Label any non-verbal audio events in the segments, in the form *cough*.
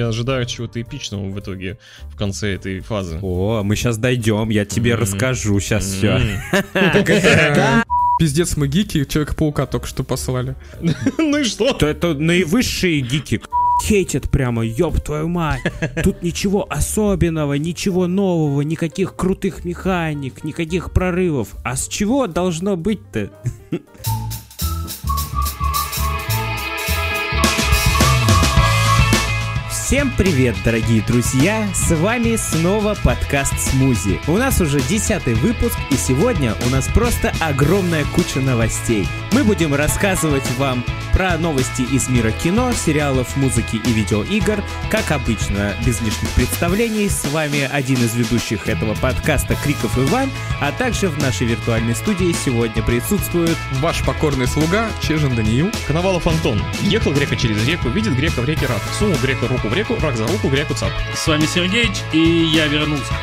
я ожидаю чего-то эпичного в итоге в конце этой фазы. О, мы сейчас дойдем, я тебе расскажу сейчас все. М. Пиздец, мы гики, Человека-паука только что послали. *laughs* Ну и что? То это наивысшие гики хейтят прямо, ёб твою мать. *laughs* Тут ничего особенного, ничего нового, никаких крутых механик, никаких прорывов. А с чего должно быть-то? *laughs* Всем привет, дорогие друзья! С вами снова подкаст Смузи. У нас уже десятый выпуск, и сегодня у нас просто огромная куча новостей. Мы будем рассказывать вам про новости из мира кино, сериалов, музыки и видеоигр. Как обычно, без лишних представлений, с вами один из ведущих этого подкаста Криков Иван, а также в нашей виртуальной студии сегодня присутствует Ваш покорный слуга Чижин Даниил. Коновалов Антон. Ехал грека через реку, видит грека в реке рак. Сунул грека руку в реку, рак за руку, греку цап. С вами Сергеич, и я вернулся.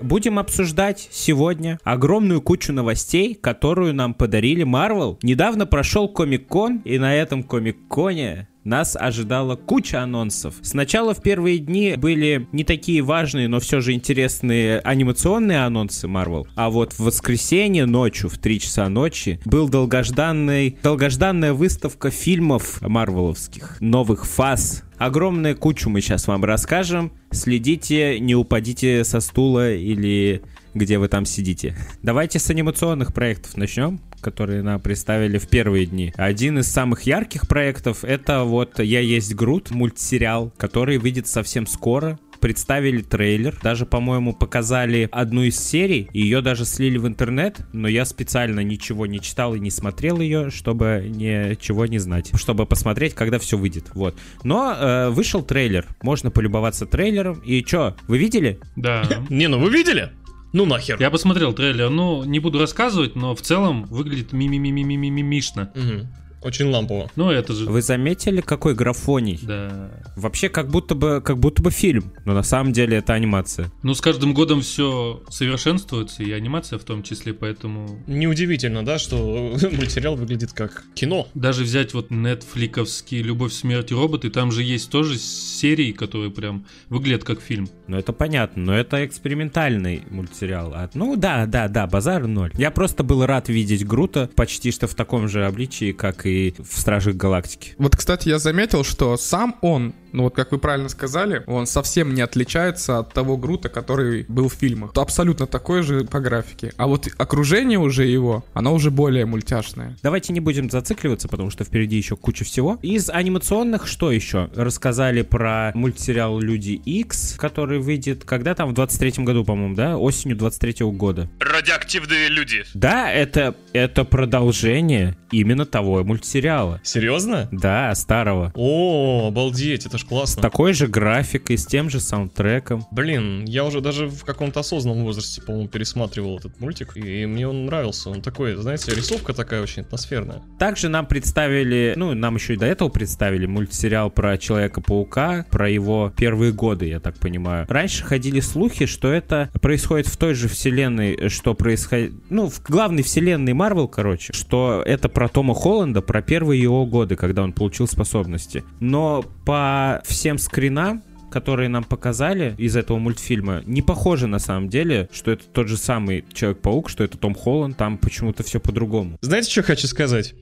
Будем обсуждать сегодня огромную кучу новостей, которую нам подарили Marvel. Недавно прошел Комик-кон, и на этом Комик-коне нас ожидала куча анонсов. Сначала в первые дни были не такие важные, но все же интересные анимационные анонсы Marvel. А вот в воскресенье ночью, в 3 часа ночи, был долгожданный, долгожданная выставка фильмов марвеловских, новых фаз. Огромную кучу мы сейчас вам расскажем. Следите, не упадите со стула или где вы там сидите. Давайте с анимационных проектов начнем которые нам представили в первые дни. Один из самых ярких проектов это вот «Я есть Грут», мультсериал, который выйдет совсем скоро представили трейлер, даже, по-моему, показали одну из серий, ее даже слили в интернет, но я специально ничего не читал и не смотрел ее, чтобы ничего не знать, чтобы посмотреть, когда все выйдет, вот. Но э, вышел трейлер, можно полюбоваться трейлером, и чё, вы видели? Да. *laughs* Не, ну вы видели? Ну нахер. Я посмотрел трейлер, ну, не буду рассказывать, но в целом выглядит ми-ми-ми-ми-ми-мишно. Мгм. Очень лампово. Ну, это же... Вы заметили, какой графоний? Да. Вообще, как будто бы, как будто бы фильм, но на самом деле это анимация. Ну, с каждым годом все совершенствуется, и анимация в том числе, поэтому... Неудивительно, да, что *laughs* мультсериал выглядит как кино. Даже взять вот нетфликовский «Любовь, смерть и роботы», там же есть тоже серии, которые прям выглядят как фильм. Ну, это понятно, но это экспериментальный мультсериал. А, Ну, да, да, да, базар ноль. Я просто был рад видеть Грута почти что в таком же обличии, как и в Стражах Галактики. Вот, кстати, я заметил, что сам он, ну вот как вы правильно сказали, он совсем не отличается от того Грута, который был в фильмах. Абсолютно такой же по графике. А вот окружение уже его, оно уже более мультяшное. Давайте не будем зацикливаться, потому что впереди еще куча всего. Из анимационных что еще? Рассказали про мультсериал Люди X, который выйдет когда там в 23-м году, по-моему, да? Осенью 23-го года. Радиоактивные люди. Да, это, это продолжение именно того мультсериала. Серьезно? Да, старого. О, обалдеть, это ж С классно. такой же графикой, с тем же саундтреком. Блин, я уже даже в каком-то осознанном возрасте, по-моему, пересматривал этот мультик, и мне он нравился. Он такой, знаете, рисовка такая очень атмосферная. Также нам представили, ну, нам еще и до этого представили мультсериал про Человека-паука, про его первые годы, я так понимаю. Раньше ходили слухи, что это происходит в той же вселенной, что происходит, ну, в главной вселенной Марвел, короче, что это про Тома Холланда, про первые его годы, когда он получил способности. Но по всем скринам которые нам показали из этого мультфильма, не похоже на самом деле, что это тот же самый Человек-паук, что это Том Холланд, там почему-то все по-другому. Знаете, что хочу сказать?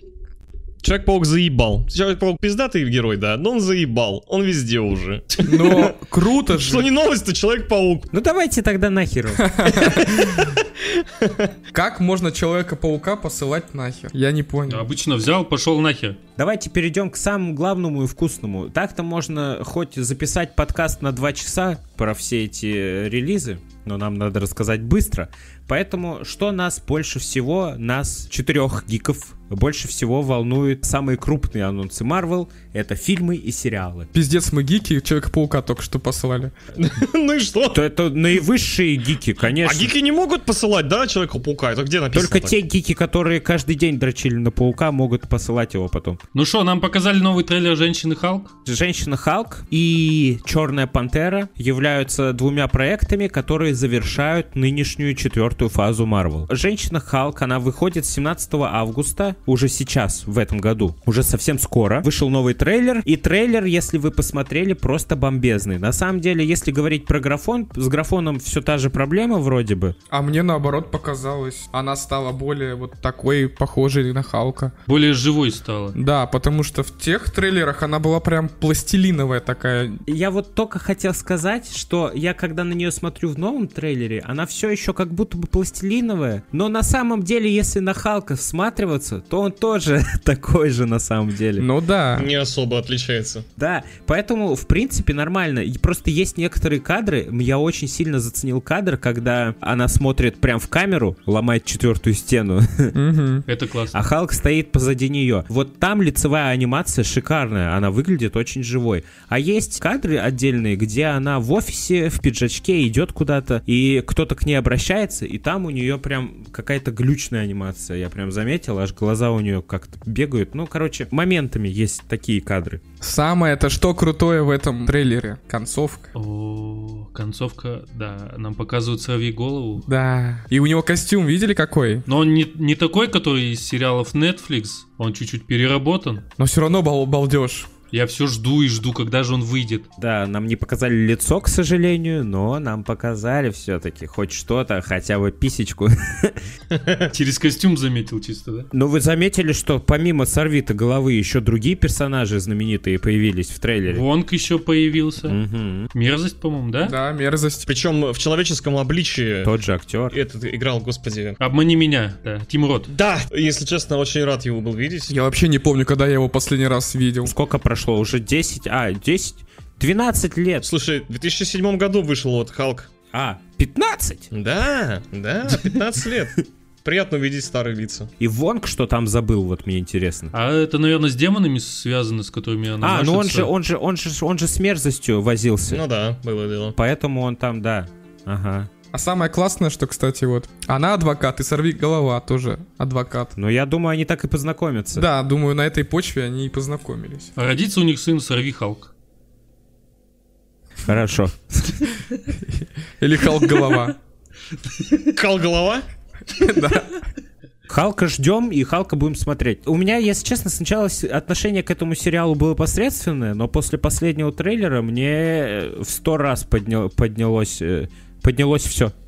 Человек-паук заебал. Человек-паук пиздатый герой, да, но он заебал. Он везде уже. Но *laughs* круто Что же. не новость, то Человек-паук. Ну давайте тогда нахер. *laughs* Как можно Человека-паука посылать нахер? Я не понял. Обычно взял, пошел нахер. Давайте перейдем к самому главному и вкусному. Так-то можно хоть записать подкаст на два часа про все эти релизы, но нам надо рассказать быстро. Поэтому, что нас больше всего, нас четырех гиков, больше всего волнуют самые крупные анонсы Marvel. Это фильмы и сериалы. Пиздец, мы гики, Человека-паука только что послали. *laughs* Ну и что? То это наивысшие гики, конечно. А гики не могут посылать, да, Человека-паука? Это где написано? Только те гики, которые каждый день дрочили на паука, могут посылать его потом. Ну что, нам показали новый трейлер «Женщины Халк»? Женщина Халк и Черная Пантера являются двумя проектами, которые завершают нынешнюю четвертую фазу Марвел. Женщина Халк, она выходит 17 августа, уже сейчас, в этом году, уже совсем скоро. Вышел новый трейлер, и трейлер, если вы посмотрели, просто бомбезный. На самом деле, если говорить про графон, с графоном все та же проблема вроде бы. А мне наоборот показалось, она стала более вот такой похожей на Халка. Более живой стала. Да, потому что в тех трейлерах она была прям пластилиновая такая. Я вот только хотел сказать, что я когда на нее смотрю в новом трейлере, она все еще как будто бы пластилиновая, но на самом деле, если на Халка всматриваться, то он тоже *laughs* такой же на самом деле. Ну да. Не особо отличается. Да, поэтому, в принципе, нормально. И просто есть некоторые кадры, я очень сильно заценил кадр, когда она смотрит прям в камеру, ломает четвертую стену. Это классно. а Халк стоит позади нее. Вот там лицевая анимация шикарная, она выглядит очень живой. А есть кадры отдельные, где она в офисе, в пиджачке идет куда-то, и кто-то к ней обращается, и там у нее прям какая-то глючная анимация. Я прям заметил, аж глаза у нее как-то бегают. Ну, короче, моментами есть такие кадры. Самое это что крутое в этом трейлере? Концовка. О, концовка, да, нам показывают «Сорви голову». Да. И у него костюм, видели какой? Но он не, не такой, который из сериалов Netflix, он чуть-чуть переработан. Но все равно бал балдеж. Я все жду и жду, когда же он выйдет. Да, нам не показали лицо, к сожалению, но нам показали все-таки хоть что-то, хотя бы писечку. *laughs* Через костюм заметил чисто, да? Но вы заметили, что помимо Сорвита головы еще другие персонажи знаменитые появились в трейлере? Вонг еще появился. Мерзость, по-моему, да? Да, мерзость. Причем в человеческом обличии Тот же актер. этот играл, господи. Обмани меня, да. Тим Рот. Да, если честно, очень рад его был видеть. Я вообще не помню, когда я его последний раз видел. Сколько прошло? Уже 10? А, 10? 12 лет. Слушай, в 2007 году вышел вот Халк. А, 15? Да, да, 15 лет. Приятно увидеть старые лица. И Вонг что там забыл, вот мне интересно. А это, наверное, с демонами связано, с которыми она А, ну он машется. же, он же, он же, он же с мерзостью возился. Ну да, было дело. Поэтому он там, да. Ага. А самое классное, что, кстати, вот, она адвокат, и сорви голова тоже адвокат. Но я думаю, они так и познакомятся. Да, думаю, на этой почве они и познакомились. А родится у них сын Сорви Халк. Хорошо. Или Халк голова. Кал голова? Халка ждем и Халка будем смотреть. У меня, если честно, сначала отношение к этому сериалу было посредственное, но после последнего трейлера мне э, в сто раз подня- поднялось, э, поднялось все. *laughs*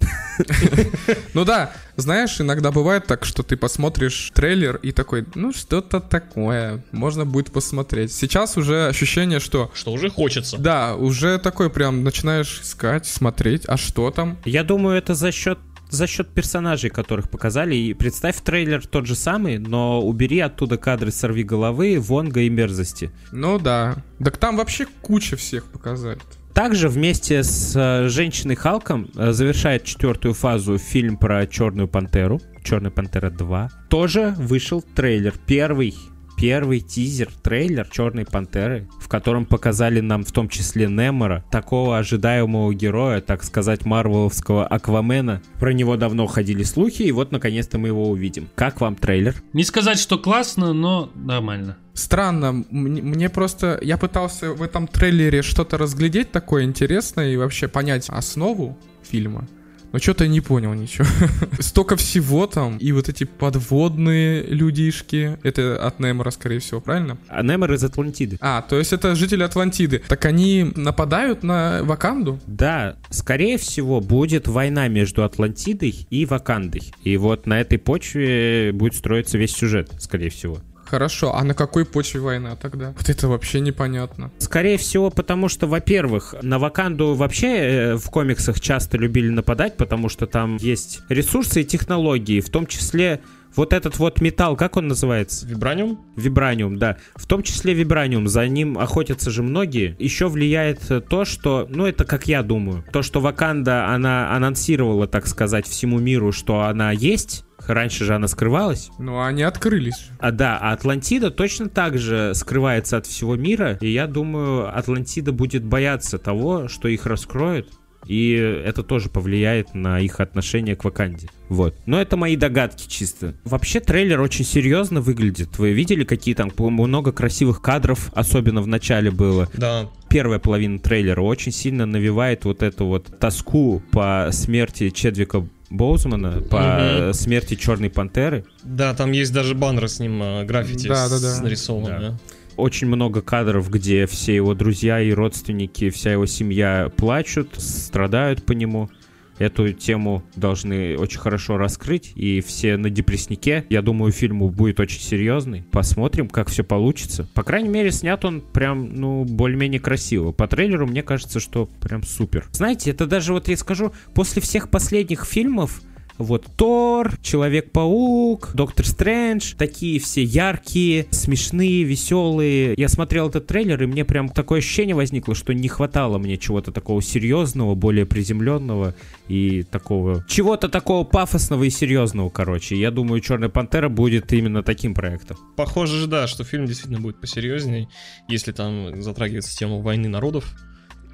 Ну да, знаешь, иногда бывает так, что ты посмотришь трейлер и такой, ну что-то такое, можно будет посмотреть. Сейчас уже ощущение, что Что уже хочется. да, уже такой прям начинаешь искать, смотреть, а что там? Я думаю, это за счет за счет персонажей, которых показали. И представь трейлер тот же самый, но убери оттуда кадры сорви головы, вонга и мерзости. Ну да. Так там вообще куча всех показали. Также вместе с э, женщиной Халком э, завершает четвертую фазу фильм про Черную Пантеру. Черная Пантера 2. Тоже вышел трейлер. Первый первый тизер, трейлер Черной Пантеры, в котором показали нам в том числе Немора, такого ожидаемого героя, так сказать, марвеловского Аквамена. Про него давно ходили слухи, и вот наконец-то мы его увидим. Как вам трейлер? Не сказать, что классно, но нормально. Странно, мне, мне просто... Я пытался в этом трейлере что-то разглядеть такое интересное и вообще понять основу фильма. Но что-то я не понял ничего. *laughs* Столько всего там, и вот эти подводные людишки. Это от Немора, скорее всего, правильно? А Немор из Атлантиды. А, то есть это жители Атлантиды. Так они нападают на Ваканду? Да, скорее всего, будет война между Атлантидой и Вакандой. И вот на этой почве будет строиться весь сюжет, скорее всего. Хорошо, а на какой почве война тогда? Вот это вообще непонятно. Скорее всего, потому что, во-первых, на Ваканду вообще э, в комиксах часто любили нападать, потому что там есть ресурсы и технологии, в том числе вот этот вот металл, как он называется? Вибраниум? Вибраниум, да. В том числе вибраниум, за ним охотятся же многие. Еще влияет то, что, ну это как я думаю, то, что Ваканда, она анонсировала, так сказать, всему миру, что она есть, Раньше же она скрывалась. Ну, они открылись. А да, а Атлантида точно так же скрывается от всего мира. И я думаю, Атлантида будет бояться того, что их раскроют. И это тоже повлияет на их отношение к Ваканде. Вот. Но это мои догадки чисто. Вообще трейлер очень серьезно выглядит. Вы видели, какие там много красивых кадров, особенно в начале было? Да. Первая половина трейлера очень сильно навевает вот эту вот тоску по смерти Чедвика Боузмана по угу. смерти Черной Пантеры. Да, там есть даже баннер с ним, э, граффити да, да, да. нарисован. Да. Да. Очень много кадров, где все его друзья и родственники, вся его семья плачут, страдают по нему эту тему должны очень хорошо раскрыть, и все на депресснике. Я думаю, фильм будет очень серьезный. Посмотрим, как все получится. По крайней мере, снят он прям, ну, более-менее красиво. По трейлеру мне кажется, что прям супер. Знаете, это даже вот я скажу, после всех последних фильмов вот Тор, Человек-паук, Доктор Стрэндж, такие все яркие, смешные, веселые. Я смотрел этот трейлер, и мне прям такое ощущение возникло, что не хватало мне чего-то такого серьезного, более приземленного и такого... Чего-то такого пафосного и серьезного, короче. Я думаю, Черная Пантера будет именно таким проектом. Похоже же, да, что фильм действительно будет посерьезней, если там затрагивается тема войны народов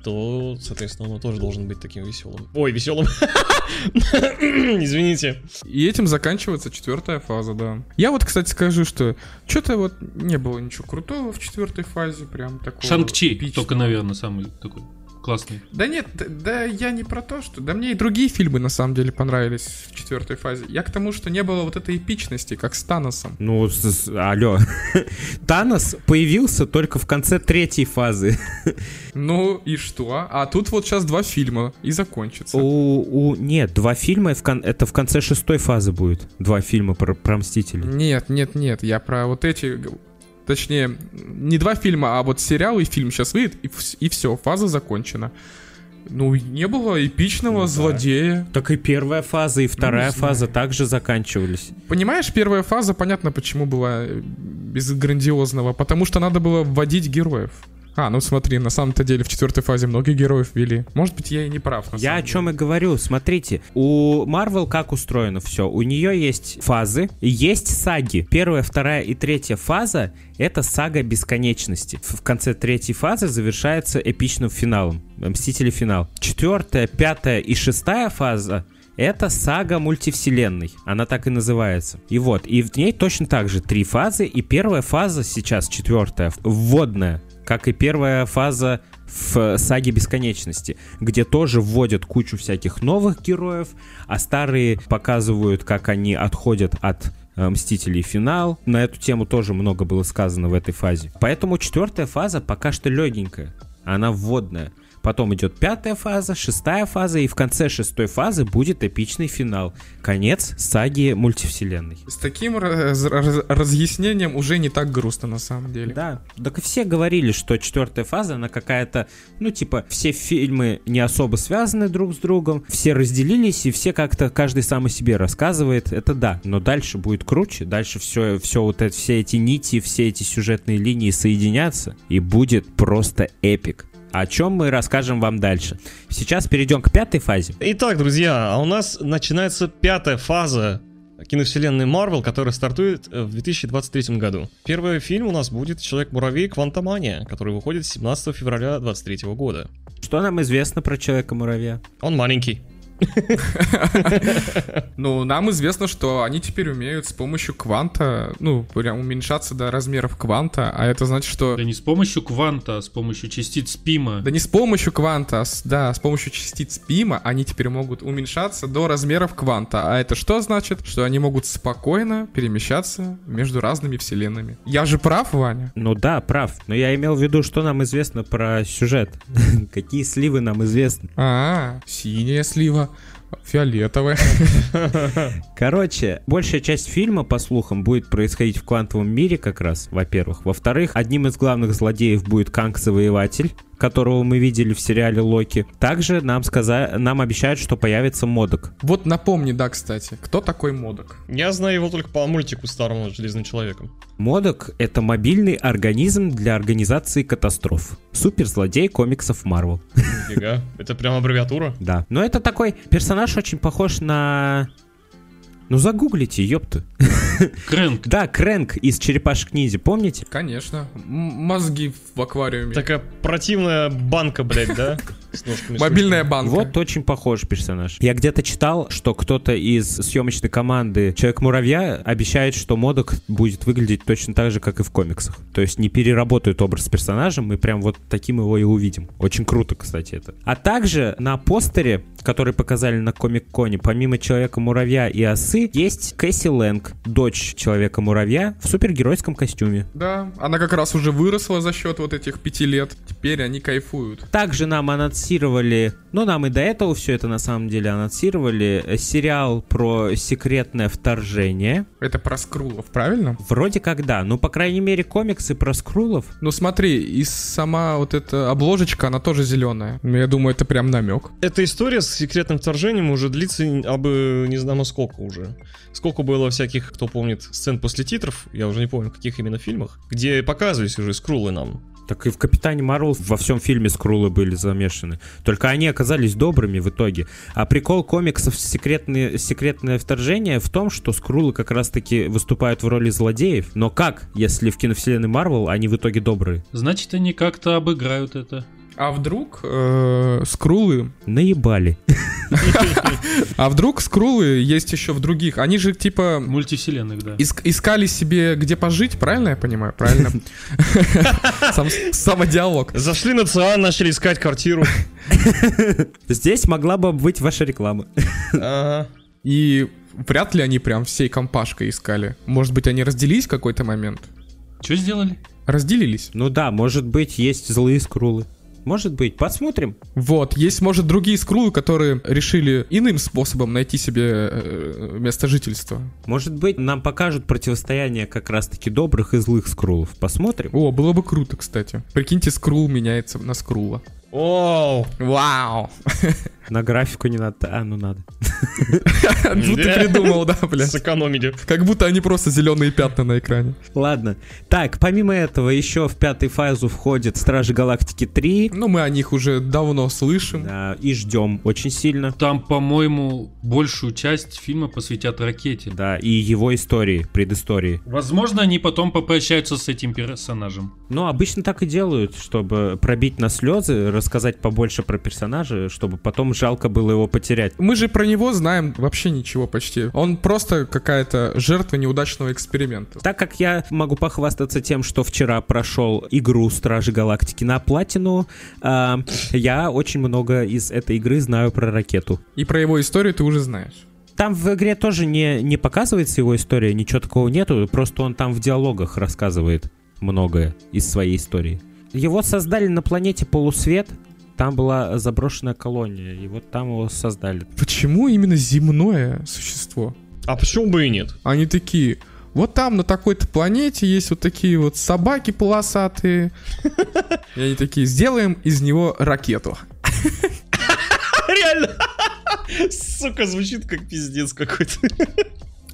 то, соответственно, он тоже должен быть таким веселым. Ой, веселым. *laughs* Извините. И этим заканчивается четвертая фаза, да. Я вот, кстати, скажу, что что-то вот не было ничего крутого в четвертой фазе, прям такого. Шанг-Чи, только, наверное, самый такой классный. Да нет, да, я не про то, что... Да мне и другие фильмы на самом деле понравились в четвертой фазе. Я к тому, что не было вот этой эпичности, как с Таносом. Ну, с, с, алло. *laughs* Танос появился только в конце третьей фазы. *laughs* Ну и что? А тут вот сейчас два фильма и закончится. У, у, нет, два фильма в кон, это в конце шестой фазы будет. Два фильма про, про Мстителей. Нет, нет, нет, я про вот эти Точнее, не два фильма, а вот сериал и фильм сейчас выйдет, и, и все, фаза закончена. Ну, не было эпичного ну, злодея. Да. Так и первая фаза, и вторая ну, фаза также заканчивались. Понимаешь, первая фаза, понятно, почему была без грандиозного. Потому что надо было вводить героев. А, ну смотри, на самом-то деле в четвертой фазе много героев ввели. Может быть, я и не прав. я о чем деле. и говорю. Смотрите, у Marvel как устроено все? У нее есть фазы, есть саги. Первая, вторая и третья фаза — это сага бесконечности. В конце третьей фазы завершается эпичным финалом. Мстители финал. Четвертая, пятая и шестая фаза это сага мультивселенной. Она так и называется. И вот, и в ней точно так же три фазы. И первая фаза сейчас, четвертая, вводная как и первая фаза в саге бесконечности, где тоже вводят кучу всяких новых героев, а старые показывают, как они отходят от э, Мстителей финал. На эту тему тоже много было сказано в этой фазе. Поэтому четвертая фаза пока что легенькая. Она вводная. Потом идет пятая фаза, шестая фаза, и в конце шестой фазы будет эпичный финал. Конец саги мультивселенной. С таким раз раз разъяснением уже не так грустно на самом деле. Да, так и все говорили, что четвертая фаза, она какая-то, ну типа, все фильмы не особо связаны друг с другом, все разделились, и все как-то, каждый сам о себе рассказывает, это да. Но дальше будет круче, дальше все, все вот это, все эти нити, все эти сюжетные линии соединятся, и будет просто эпик о чем мы расскажем вам дальше. Сейчас перейдем к пятой фазе. Итак, друзья, а у нас начинается пятая фаза киновселенной Marvel, которая стартует э, в 2023 году. Первый фильм у нас будет «Человек-муравей. Квантомания», который выходит 17 февраля 2023 года. Что нам известно про Человека-муравья? Он маленький. *laughs* Ну, нам известно, что они теперь умеют с помощью кванта, ну, прям уменьшаться до размеров кванта, а это значит, что... Да не с помощью кванта, а с помощью частиц ПИМа. Да не с помощью кванта, а да, с помощью частиц ПИМа они теперь могут уменьшаться до размеров кванта. А это что значит? Что они могут спокойно перемещаться между разными вселенными. Я же прав, Ваня? Ну да, прав. Но я имел в виду, что нам известно про сюжет. *laughs* Какие сливы нам известны. А, синяя слива фиолетовая. *laughs* Короче, большая часть фильма, по слухам, будет происходить в квантовом мире как раз, во-первых. Во-вторых, одним из главных злодеев будет Канг-завоеватель. Которого мы видели в сериале Локи. Также нам, сказа... нам обещают, что появится Модок. Вот напомни, да, кстати, кто такой Модок? Я знаю его только по мультику старому «Железным человеком». Модок — это мобильный организм для организации катастроф. Суперзлодей комиксов Марвел. Нифига, это прям аббревиатура? *laughs* Да. Но это такой персонаж очень похож на... Ну загуглите, ёпта. Крэнк. Да, Крэнк из Черепашек Ниндзя, помните? Конечно. М- мозги в аквариуме. Такая противная банка, блядь, да? С ножками Мобильная банка. Вот очень похож персонаж. Я где-то читал, что кто-то из съемочной команды Человек-муравья обещает, что модок будет выглядеть точно так же, как и в комиксах. То есть не переработают образ с персонажем, мы прям вот таким его и увидим. Очень круто, кстати, это. А также на постере, который показали на Комик-Коне, помимо Человека-муравья и осы, есть Кэсси Лэнг, дочь Человека-муравья, в супергеройском костюме. Да, она как раз уже выросла за счет вот этих пяти лет. Теперь они кайфуют. Также нам анонсировали, ну нам и до этого все это на самом деле анонсировали, э, сериал про секретное вторжение. Это про скрулов, правильно? Вроде как да, ну по крайней мере комиксы про скрулов. Ну смотри, и сама вот эта обложечка, она тоже зеленая. Ну, Я думаю, это прям намек. Эта история с секретным вторжением уже длится абы не знамо сколько уже. Сколько было всяких, кто помнит, сцен после титров, я уже не помню, в каких именно фильмах, где показывались уже скрулы нам. Так и в Капитане Марвел во всем фильме скрулы были замешаны. Только они оказались добрыми в итоге. А прикол комиксов секретные, секретное вторжение в том, что скрулы как раз-таки выступают в роли злодеев. Но как, если в киновселенной Марвел они в итоге добрые? Значит, они как-то обыграют это. А вдруг э, скрулы... Наебали. *laughs* А вдруг скрулы есть еще в других? Они же типа Мультивселенных, да. иск- искали себе где пожить, правильно я понимаю? Правильно? *laughs* Сам- Самодиалог. Зашли на ЦА, начали искать квартиру. *laughs* Здесь могла бы быть ваша реклама. Ага. И вряд ли они прям всей компашкой искали. Может быть, они разделились в какой-то момент? Что сделали? Разделились. Ну да, может быть, есть злые скрулы. Может быть, посмотрим. Вот, есть, может, другие скрулы, которые решили иным способом найти себе э, место жительства. Может быть, нам покажут противостояние как раз-таки добрых и злых скрулов. Посмотрим. О, было бы круто, кстати. Прикиньте, скрул меняется на скрула. Оу. Вау! На графику не надо. А, ну надо. *laughs* Ну ты придумал, да, блядь. Сэкономили. Как будто они просто зеленые пятна на экране. Ладно. Так, помимо этого, еще в пятую фазу входит Стражи Галактики 3. Ну, мы о них уже давно слышим. Да, и ждем очень сильно. Там, по-моему, большую часть фильма посвятят ракете. Да, и его истории, предыстории. Возможно, они потом попрощаются с этим персонажем. Ну, обычно так и делают, чтобы пробить на слезы, рассказать побольше про персонажа, чтобы потом жалко было его потерять. Мы же про него знаем вообще ничего почти. Он просто какая-то жертва неудачного эксперимента. Так как я могу похвастаться тем, что вчера прошел игру Стражи Галактики на платину, а, я очень много из этой игры знаю про ракету. И про его историю ты уже знаешь. Там в игре тоже не, не показывается его история, ничего такого нету, просто он там в диалогах рассказывает многое из своей истории. Его создали на планете Полусвет, там была заброшенная колония, и вот там его создали. Почему именно земное существо? А почему бы и нет? Они такие, вот там на такой-то планете есть вот такие вот собаки полосатые. И они такие, сделаем из него ракету. Реально. Сука, звучит как пиздец какой-то.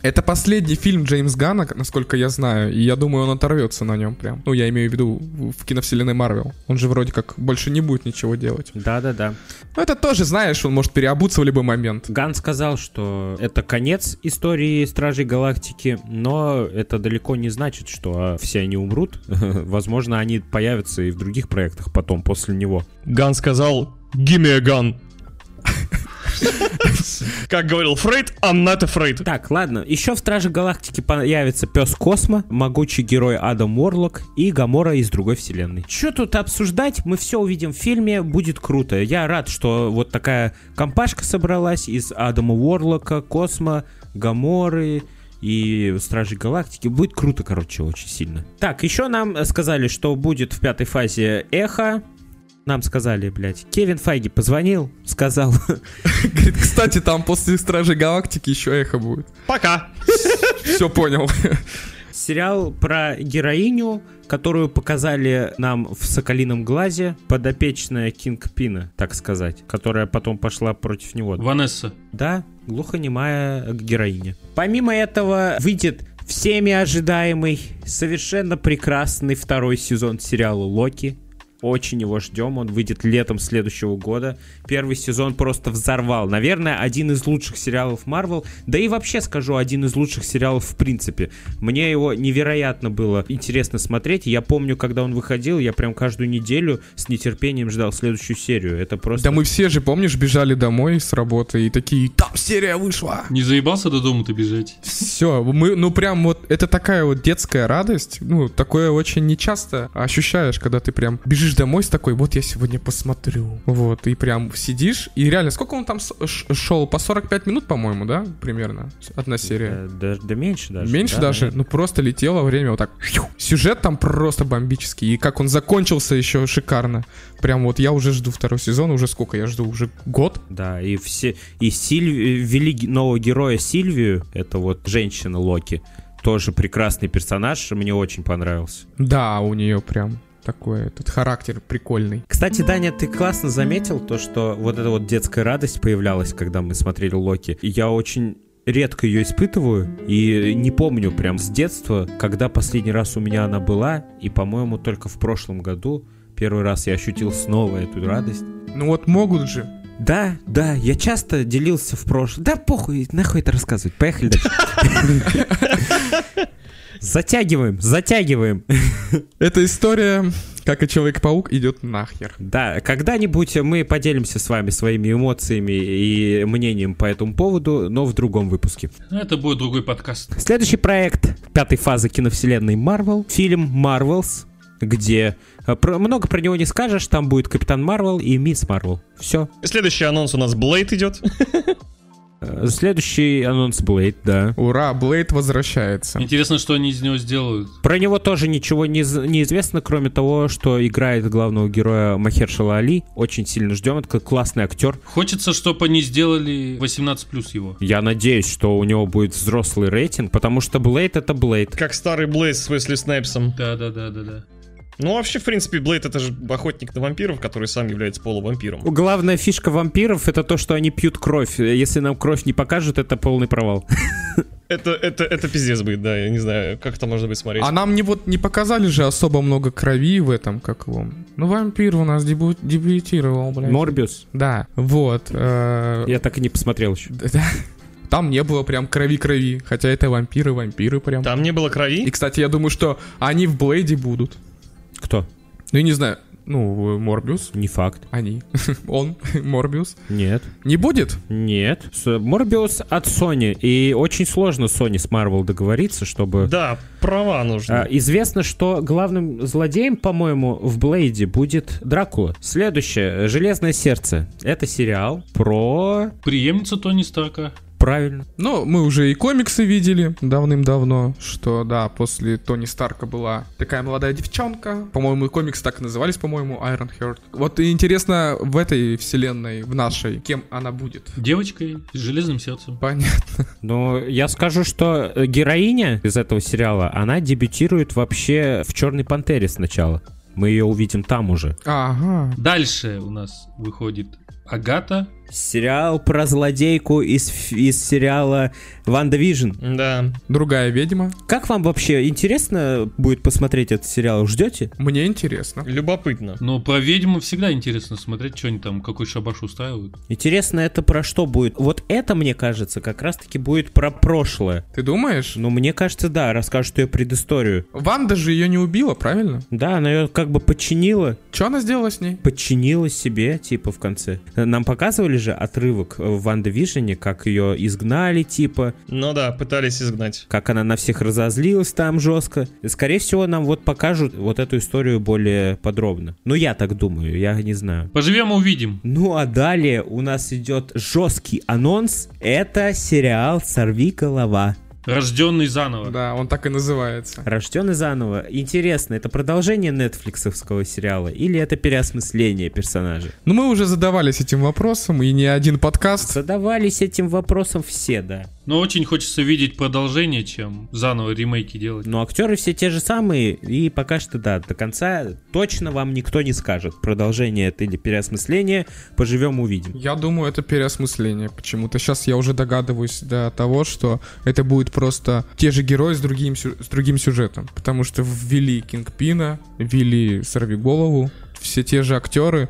Это последний фильм Джеймс Ганна, насколько я знаю, и я думаю, он оторвется на нем прям. Ну, я имею в виду в киновселенной Марвел. Он же вроде как больше не будет ничего делать. Да-да-да. Ну, это тоже, знаешь, он может переобуться в любой момент. Ган сказал, что это конец истории Стражей Галактики, но это далеко не значит, что а, все они умрут. *laughs* Возможно, они появятся и в других проектах потом, после него. Ган сказал, give me a gun. *laughs* Как говорил Фрейд, I'm not afraid. Так, ладно. Еще в Страже Галактики появится пес Космо, могучий герой Адам Уорлок и Гамора из другой вселенной. Что тут обсуждать? Мы все увидим в фильме, будет круто. Я рад, что вот такая компашка собралась из Адама Уорлока, Космо, Гаморы и Стражей Галактики. Будет круто, короче, очень сильно. Так, еще нам сказали, что будет в пятой фазе Эхо. Нам сказали, блядь, Кевин Файги позвонил, сказал, *laughs* Говорит, кстати, там после Стражей Галактики еще эхо будет. Пока. *laughs* Все понял. Сериал про героиню, которую показали нам в «Соколином глазе», подопечная Кинг Пина, так сказать, которая потом пошла против него. Ванесса. Да, глухонемая героиня. Помимо этого выйдет всеми ожидаемый, совершенно прекрасный второй сезон сериала «Локи». Очень его ждем, он выйдет летом следующего года. Первый сезон просто взорвал. Наверное, один из лучших сериалов Marvel, да и вообще скажу, один из лучших сериалов в принципе. Мне его невероятно было интересно смотреть. Я помню, когда он выходил, я прям каждую неделю с нетерпением ждал следующую серию. Это просто... Да мы все же, помнишь, бежали домой с работы и такие, там серия вышла. Не заебался до дома-то бежать? Все, мы, ну прям вот, это такая вот детская радость, ну, такое очень нечасто ощущаешь, когда ты прям бежишь домой с такой, вот я сегодня посмотрю. Вот, и прям сидишь, и реально, сколько он там шел? По 45 минут, по-моему, да, примерно? Одна серия. Да, да- да меньше даже. Меньше да, даже, наверное. ну просто летело время вот так. Сюжет там просто бомбический. И как он закончился еще шикарно. Прям вот я уже жду второй сезон, уже сколько я жду? Уже год? Да, и все, и Сильви, ввели ге- нового героя Сильвию, это вот женщина Локи, тоже прекрасный персонаж, мне очень понравился. Да, у нее прям такой этот характер прикольный. Кстати, Даня, ты классно заметил то, что вот эта вот детская радость появлялась, когда мы смотрели Локи. И я очень редко ее испытываю и не помню прям с детства, когда последний раз у меня она была, и, по-моему, только в прошлом году первый раз я ощутил снова эту радость. Ну вот могут же. Да, да, я часто делился в прошлом. Да похуй, нахуй это рассказывать. Поехали дальше. *laughs* Затягиваем, затягиваем. *laughs* Эта история, как и Человек-паук, идет нахер. Да, когда-нибудь мы поделимся с вами своими эмоциями и мнением по этому поводу, но в другом выпуске. Ну, Это будет другой подкаст. Следующий проект пятой фазы киновселенной Marvel. Фильм Marvels, где э, про- много про него не скажешь. Там будет Капитан Марвел и Мисс Марвел. Все. Следующий анонс у нас Блейд идет. *laughs* Следующий анонс Блейд, да. Ура, Блейд возвращается. Интересно, что они из него сделают. Про него тоже ничего не, не известно, кроме того, что играет главного героя Махершала Али. Очень сильно ждем. Это классный актер. Хочется, чтобы они сделали 18 плюс его. Я надеюсь, что у него будет взрослый рейтинг, потому что Блейд это Блейд. Как старый Блейд с Уэсли Снайпсом. Да, да, да, да, да. Ну, вообще, в принципе, Блейд это же охотник на вампиров, который сам является полувампиром. Главная фишка вампиров это то, что они пьют кровь. Если нам кровь не покажут, это полный провал. Это, это, это пиздец будет, да, я не знаю, как это можно будет смотреть. А нам не вот не показали же особо много крови в этом, как его. Ну, вампир у нас дебю- дебютировал, блядь. Морбиус. Да, вот. э, Я так и не посмотрел еще. *laughs* Там не было прям крови-крови, хотя это вампиры, вампиры прям. Там не было И, крови? кстати, я думаю, что они в Блейде будут. Кто? Ну, я не знаю, ну, Морбиус, Не факт. они, *laughs* он, *laughs* Морбиус. Нет. Не будет? Нет. Морбиус от Sony. И очень сложно Sony с Marvel договориться, чтобы... Да, права нужны. А, известно, что главным злодеем, по-моему, в Блейде будет Дракула. Следующее. Железное сердце. Это сериал про... Преемница Тони Старка. Правильно. Ну, мы уже и комиксы видели давным-давно, что, да, после Тони Старка была такая молодая девчонка. По-моему, комиксы так и назывались, по-моему, Iron Heart. Вот интересно, в этой вселенной, в нашей, кем она будет? Девочкой с железным сердцем. Понятно. Но я скажу, что э, героиня из этого сериала, она дебютирует вообще в Черной Пантере сначала. Мы ее увидим там уже. Ага. Дальше у нас выходит Агата. Сериал про злодейку из, из сериала Ванда Вижн. Да. Другая ведьма. Как вам вообще интересно будет посмотреть этот сериал? Ждете? Мне интересно. Любопытно. Но про ведьму всегда интересно смотреть, что они там, какой шабаш устраивают. Интересно, это про что будет? Вот это, мне кажется, как раз-таки будет про прошлое. Ты думаешь? Ну, мне кажется, да, расскажут ее предысторию. Ванда же ее не убила, правильно? Да, она ее как бы подчинила, Что она сделала с ней? подчинила себе, типа, в конце. Нам показывали же отрывок в Ванда Вижне, как ее изгнали, типа, Ну да, пытались изгнать. как она на всех разозлилась там жестко. Скорее всего, нам вот покажут вот эту историю более подробно. Ну, я так думаю, я не знаю. Поживем увидим. Ну а далее у нас идет жесткий анонс. Это сериал «Сорви голова». Рожденный заново. Да, он так и называется. Рожденный заново. Интересно, это продолжение нетфликсовского сериала или это переосмысление персонажей? Ну, мы уже задавались этим вопросом, и не один подкаст. Задавались этим вопросом все, да. Но очень хочется видеть продолжение, чем заново ремейки делать. Но актеры все те же самые, и пока что, да, до конца точно вам никто не скажет. Продолжение это или переосмысление, поживем увидим. Я думаю, это переосмысление почему-то. Сейчас я уже догадываюсь до того, что это будет просто те же герои с другим, с другим сюжетом. Потому что ввели Кингпина, ввели Сорвиголову, все те же актеры.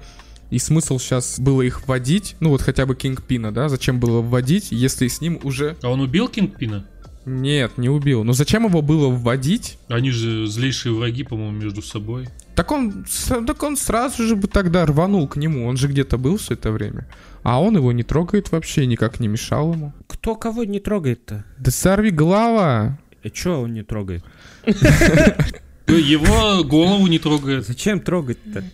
И смысл сейчас было их вводить, ну вот хотя бы Кингпина, да, зачем было вводить, если с ним уже... А он убил Кингпина? Нет, не убил. Но зачем его было вводить? Они же злейшие враги, по-моему, между собой. Так он, так он сразу же бы тогда рванул к нему, он же где-то был все это время. А он его не трогает вообще, никак не мешал ему. Кто кого не трогает-то? Да сорви голова! А чё он не трогает? Ну, Его голову не трогает. Зачем трогать-то?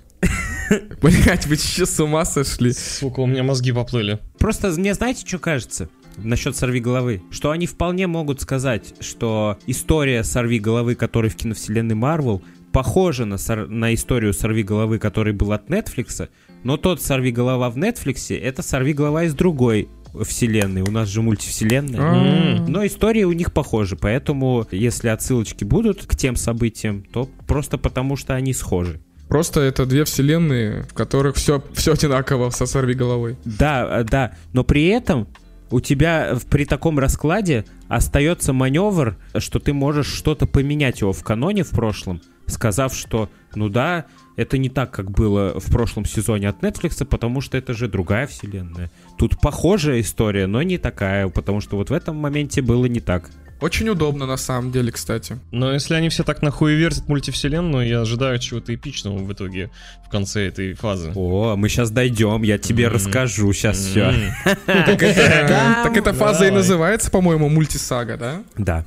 *laughs* Блять, вы че с ума сошли? Сука, у меня мозги поплыли. Просто мне знаете, что кажется? Насчет сорви головы, что они вполне могут сказать, что история сорви головы, который в киновселенной Марвел, похожа на, сор- на историю сорви головы, который был от Нетфликса, но тот сорви голова в Нетфликсе это сорви голова из другой вселенной. У нас же мультивселенная. А, Но истории у них похожи, поэтому если отсылочки будут к тем событиям, то просто потому, что они схожи. Просто это две вселенные, в которых все, все одинаково со сорви головой. Да, э, да, но при этом у тебя в- при таком раскладе остается маневр, что ты можешь что-то поменять его в каноне в прошлом, сказав, что ну да, это не так, как было в прошлом сезоне от Netflix, потому что это же другая вселенная. Тут похожая история, но не такая, потому что вот в этом моменте было не так. Очень удобно на самом деле, кстати. Но если они все так нахуй вертят мультивселенную, я ожидаю чего-то эпичного в итоге в конце этой фазы. О, мы сейчас дойдем, я тебе М. расскажу сейчас все. М. Так эта фаза и называется, по-моему, мультисага, да? Да.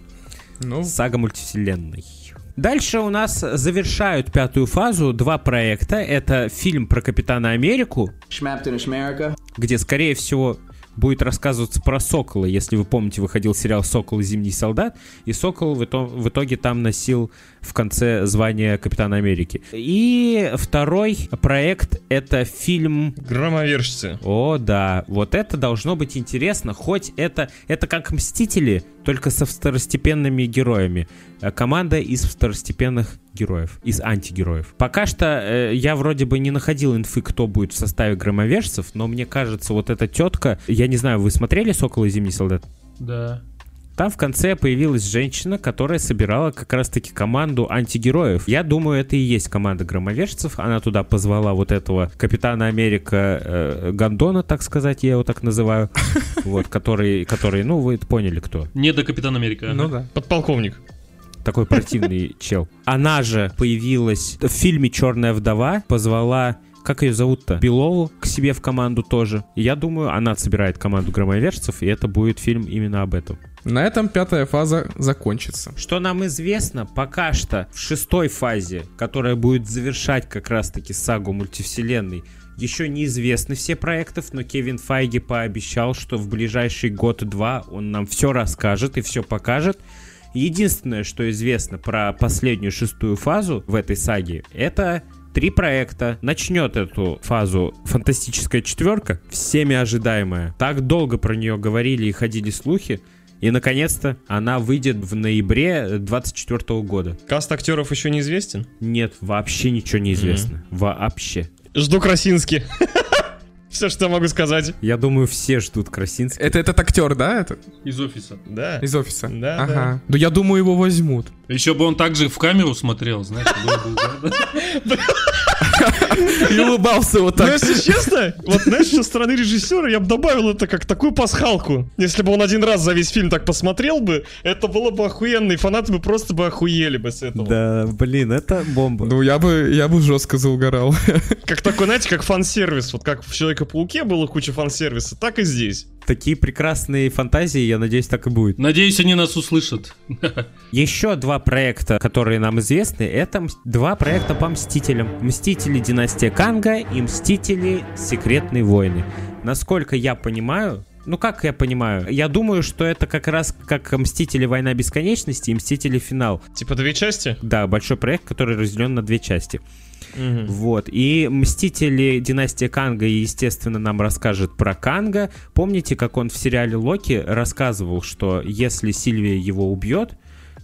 Ну, Сага мультивселенной. Дальше у нас завершают пятую фазу два проекта. Это фильм про Капитана Америку, где, скорее всего, будет рассказываться про Сокола. Если вы помните, выходил сериал «Сокол и Зимний солдат», и Сокол в итоге там носил в конце звание Капитана Америки. И второй проект — это фильм Громовержцы. о, да, вот это должно быть интересно, хоть это, это как Мстители, только со второстепенными героями. Э, Команда из второстепенных героев, из антигероев. Пока что э, я вроде бы не находил инфы, кто будет в составе громовержцев, но мне кажется, вот эта тетка, я не знаю, вы смотрели «Сокол и Зимний солдат»? Да. Там в конце появилась женщина, которая собирала как раз-таки команду антигероев. Я думаю, это и есть команда громовержцев. Она туда позвала вот этого капитана Америка э, Гондона, так сказать, я его так называю. *laughs* Вот, который, который, ну, вы поняли, кто. Не до Капитана Америка. ну да. Подполковник. Такой противный *laughs* чел. Она же появилась в фильме «Черная вдова», позвала как ее зовут-то? Белову к себе в команду тоже. Я думаю, она собирает команду громовержцев, и это будет фильм именно об этом. На этом пятая фаза закончится. Что нам известно, пока что в шестой фазе, которая будет завершать как раз-таки сагу мультивселенной, еще неизвестны все проектов, но Кевин Файги пообещал, что в ближайший год-два он нам все расскажет и все покажет. Единственное, что известно про последнюю шестую фазу в этой саге, это три проекта. Начнет эту фазу фантастическая четверка, всеми ожидаемая. Так долго про нее говорили и ходили слухи. И, наконец-то, она выйдет в ноябре 24 года. Каст актеров еще неизвестен. Нет, вообще ничего не известно. Вообще. Жду Красински. *laughs* Все, что я могу сказать. Я думаю, все ждут Красинский. Это этот актер, да, это? Из офиса. Да. Из офиса? Да, Ага. Да я думаю, его возьмут. Еще бы он также в камеру смотрел, знаешь. *laughs* И улыбался вот Но так. если честно, вот знаешь, со стороны режиссера я бы добавил это как такую пасхалку. Если бы он один раз за весь фильм так посмотрел бы, это было бы охуенно, и фанаты бы просто бы охуели бы с этого. Да, блин, это бомба. Ну, я бы, я бы жестко заугорал. Как такой, знаете, как фан-сервис. Вот как в Человека-пауке было куча фан-сервиса, так и здесь. Такие прекрасные фантазии, я надеюсь, так и будет. Надеюсь, они нас услышат. Еще два проекта, которые нам известны, это два проекта по Мстителям. Мстители Династия Канга и Мстители Секретные войны. Насколько я понимаю, Ну, как я понимаю? Я думаю, что это как раз как «Мстители. Война бесконечности» и «Мстители. Финал». Типа две части? Да, большой проект, который разделен на две части. Мгм. Вот. И «Мстители. Династия Канга», естественно, нам расскажет про Канга. Помните, как он в сериале «Локи» рассказывал, что если Сильвия его убьет,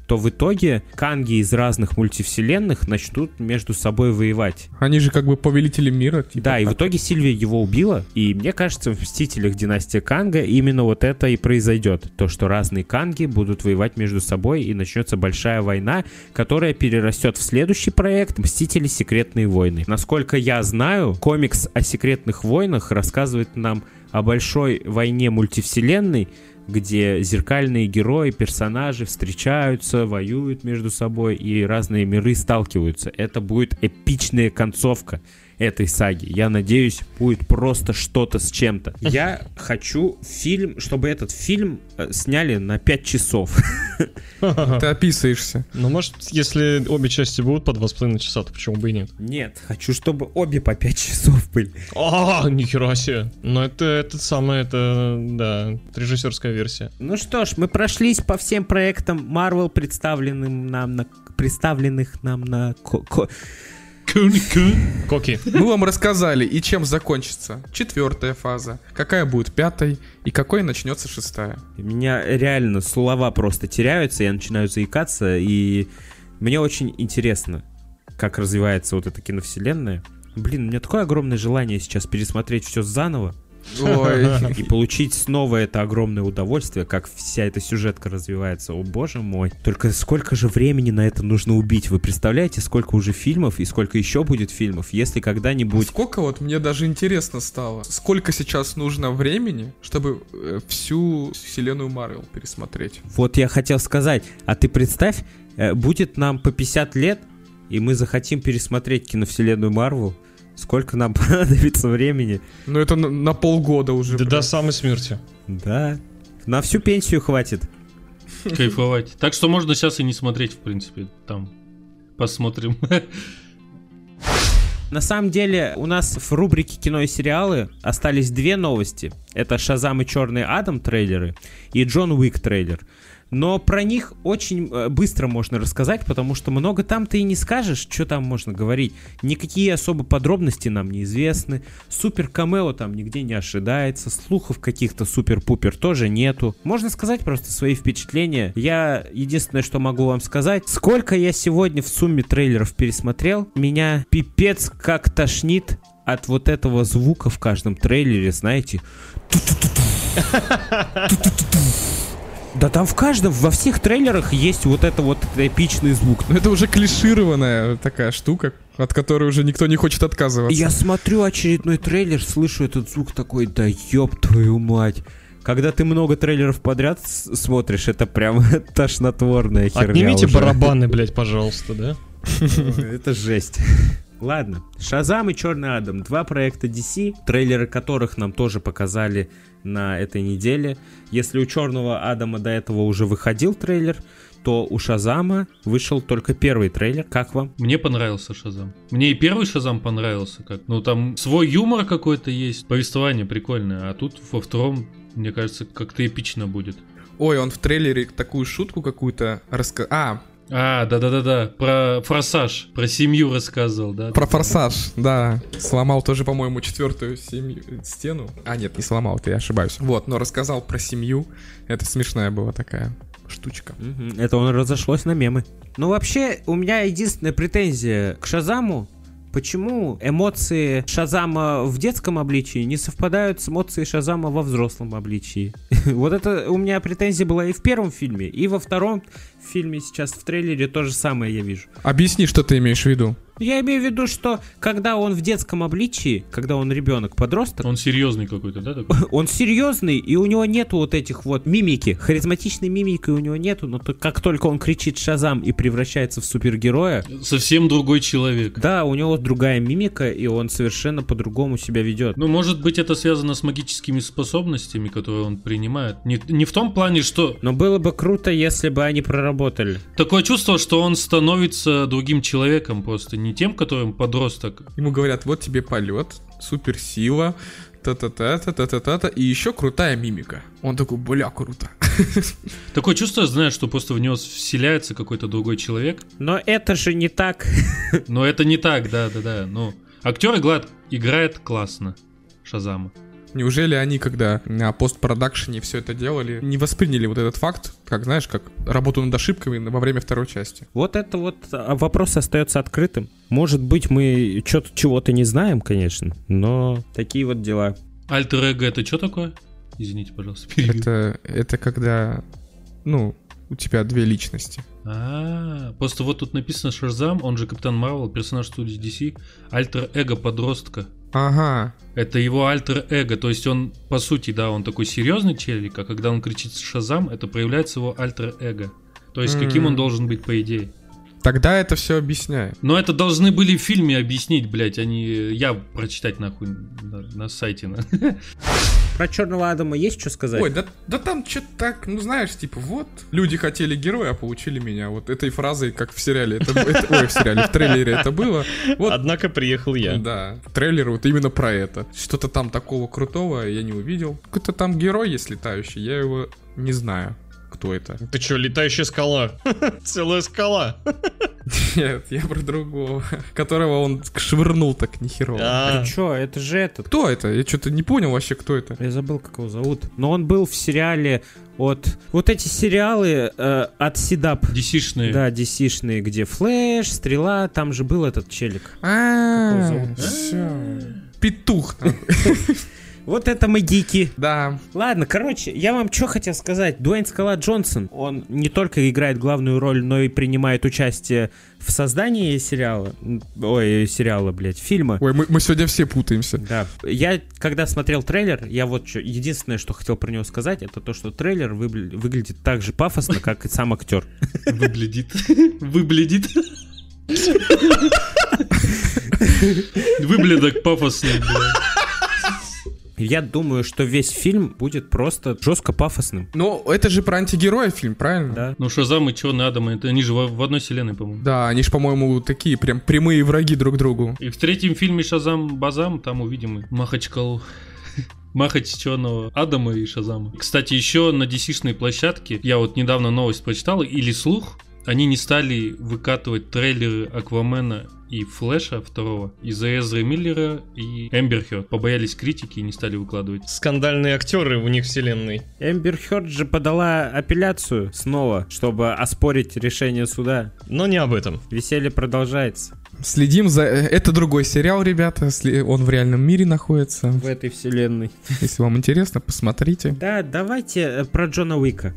то в итоге Канги из разных мультивселенных начнут между собой воевать. Они же как бы повелители мира. типа Да, и в так. итоге Сильвия его убила, и мне кажется, в «Мстителях. Династия Канга» именно вот это и произойдет. То, что разные Канги будут воевать между собой, и начнется большая война, которая перерастет в следующий проект «Мстители. Секретные войны». Насколько я знаю, комикс о секретных войнах рассказывает нам о большой войне мультивселенной, где зеркальные герои, персонажи встречаются, воюют между собой и разные миры сталкиваются. Это будет эпичная концовка этой саги. Я надеюсь, будет просто что-то с чем-то. *laughs* Я хочу фильм, чтобы этот фильм э, сняли на 5 часов. Ты *laughs* описываешься. Ну, может, если обе части будут по два с половиной часа, то почему бы и нет? Нет, хочу, чтобы обе по 5 часов были. А, нихера себе. Ну, это, это самое, это, да, режиссерская версия. Ну что ж, мы прошлись по всем проектам Marvel, представленным нам на представленных нам на ко- ко- Кун-кун. Коки. Мы вам рассказали, и чем закончится четвертая фаза, какая будет пятой, и какой начнется шестая. У меня реально слова просто теряются, я начинаю заикаться, и мне очень интересно, как развивается вот эта киновселенная. Блин, у меня такое огромное желание сейчас пересмотреть все заново Ой. и получить снова это огромное удовольствие, как вся эта сюжетка развивается. О боже мой. Только сколько же времени на это нужно убить? Вы представляете, сколько уже фильмов и сколько еще будет фильмов, если когда-нибудь... Сколько вот мне даже интересно стало, сколько сейчас нужно времени, чтобы э, всю вселенную Марвел пересмотреть? Вот я хотел сказать, а ты представь, э, будет нам по 50 лет, и мы захотим пересмотреть киновселенную Марвел, сколько нам *laughs* понадобится времени. Ну это на, на полгода уже. Да до самой смерти. Да, на всю пенсию хватит. Кайфовать. Так что можно сейчас и не смотреть, в принципе. Там посмотрим. *laughs* На самом деле, у нас в рубрике кино и сериалы остались две новости. Это Шазам и Черный Адам трейлеры и Джон Уик трейлер. Но про них очень э, быстро можно рассказать, потому что много там ты и не скажешь, что там можно говорить. Никакие особо подробности нам не известны. Супер камео там нигде не ожидается. Слухов каких-то супер-пупер тоже нету. Можно сказать просто свои впечатления. Я единственное, что могу вам сказать, сколько я сегодня в сумме трейлеров пересмотрел, меня пипец как тошнит от вот этого звука в каждом трейлере, знаете. *laughs* Да там в каждом, во всех трейлерах есть вот это вот эпичный звук. Ну это уже клишированная такая штука, от которой уже никто не хочет отказываться. Я смотрю очередной трейлер, слышу этот звук такой, да ёб твою мать. Когда ты много трейлеров подряд с- смотришь, это прям *laughs* тошнотворная херня Отнимите уже. барабаны, блядь, пожалуйста, да? Это жесть. Ладно, Шазам и Черный Адам, два проекта DC, трейлеры которых нам тоже показали на этой неделе. Если у Черного Адама до этого уже выходил трейлер, то у Шазама вышел только первый трейлер. Как вам? Мне понравился Шазам. Мне и первый Шазам понравился. Как, ну там свой юмор какой-то есть, повествование прикольное, а тут во втором, мне кажется, как-то эпично будет. Ой, он в трейлере такую шутку какую-то рассказал. А, А, да-да-да-да, про форсаж, про семью рассказывал, да? про форсаж, да. Сломал тоже, по-моему, четвертую семью, стену. А, нет, не сломал, я ошибаюсь. Вот, но рассказал про семью. Это смешная была такая штучка. Это он разошлось на мемы. Ну, вообще, у меня единственная претензия к Шазаму. Почему эмоции Шазама в детском обличии не совпадают с эмоцией Шазама во взрослом обличии? *laughs* Вот это у меня претензия была и в первом фильме, и во втором фильме сейчас в трейлере то же самое я вижу. Объясни, что ты имеешь в виду. Я имею в виду, что когда он в детском обличии, когда он ребенок, подросток, Он серьезный какой-то, да? такой? *laughs* он серьезный, и у него нету вот этих вот мимики. Харизматичной мимики у него нету, но то- как только он кричит Шазам и превращается в супергероя, Совсем другой человек. да, у него другая мимика, и он совершенно по-другому себя ведет. Ну, может быть, это связано с магическими способностями, которые он принимает. Не, не в том плане, что Но было бы круто, если бы они проработали. Такое чувство, что он становится другим человеком просто, не тем, которым подросток. Ему говорят, вот тебе полет, суперсила, та-та-та, та-та-та-та, и еще крутая мимика. Он такой, бля, круто. *laughs* Такое чувство, знаешь, что просто в него вселяется какой-то другой человек. Но это же не так. Но это не так, да-да-да. Ну, актер играет классно. Шазама. Неужели они, когда на постпродакшене все это делали, не восприняли вот этот факт, как, знаешь, как работу над ошибками во время второй части? Вот это вот а, вопрос остается открытым. Может быть, мы что-то чего-то не знаем, конечно, но такие вот дела. Альтер эго это что такое? Извините, пожалуйста, перебил. Это, это когда, ну, у тебя две личности. А, просто вот тут написано Шазам, он же Капитан Марвел, персонаж студии DC, альтер эго подростка. Ага, Это его альтер эго, то есть он, по сути, да, он такой серьезный челик, а когда он кричит Шазам, это проявляется его альтер эго. То есть каким он должен быть, по идее. Тогда это все объясняет. Но это должны были в фильме объяснить, блять, а не я прочитать нахуй на, на сайте. на. Про Черного Адама есть что сказать? Ой, да, да там что-то так, ну знаешь, типа, вот, люди хотели героя, а получили меня. Вот этой фразой, как в сериале, это, это- ой, в сериале, в трейлере это было. Вот, Однако приехал я. да, трейлер вот именно про это. Что-то там такого крутого я не увидел. Какой-то там герой есть летающий, я его не знаю, кто это. Ты чё, летающая скала? *laughs* Целая скала. Нет, я про другого, которого он швырнул так нехерово. А, Ты чё, это же этот. Кто это? Я что-то не понял вообще, кто это. Я забыл, как его зовут. Но он был в сериале от... Вот эти сериалы э, от Сидап. DC-шные. Да, DC-шные, где Флэш, Стрела, там же был этот челик. А, Как его зовут? всё. Петух. *laughs* Вот это мы гики. Да. Ладно, короче, я вам что хотел сказать. Дуэйн Скала Джонсон, он не только играет главную роль, но и принимает участие в создании сериала. Ой, сериала, блядь, фильма. Ой, мы, мы сегодня все путаемся. Да. Я, когда смотрел трейлер, я вот чё- единственное, что хотел про него сказать, это то, что трейлер выбл- выглядит так же пафосно, как и сам актер. Выглядит. *laughs* Выглядит. Выглядок пафосный, бля. Я думаю, что весь фильм будет просто жестко пафосным. Но это же про антигероя фильм, правильно? Да. Ну, Шазам и Черный Адам, это они же в, в одной вселенной, по-моему. Да, они же, по-моему, такие прям прямые враги друг другу. И в третьем фильме Шазам Базам, там увидим и Махачкалу. Махать черного Адама и Шазама. Кстати, еще на DC-шной площадке, я вот недавно новость прочитал, или слух, они не стали выкатывать трейлеры Аквамена и Флэша второго из-за Эзры Миллера и Эмбер Хёрд. Побоялись критики и не стали выкладывать. скандальные актеры в них вселенной. Эмбер Хёрд же подала апелляцию снова, чтобы оспорить решение суда. Но не об этом. Веселье продолжается Следим за... э, Это другой сериал, ребята. Он в реальном мире находится. в этой вселенной. Если вам интересно, посмотрите. Да, давайте э, про Джона Уика.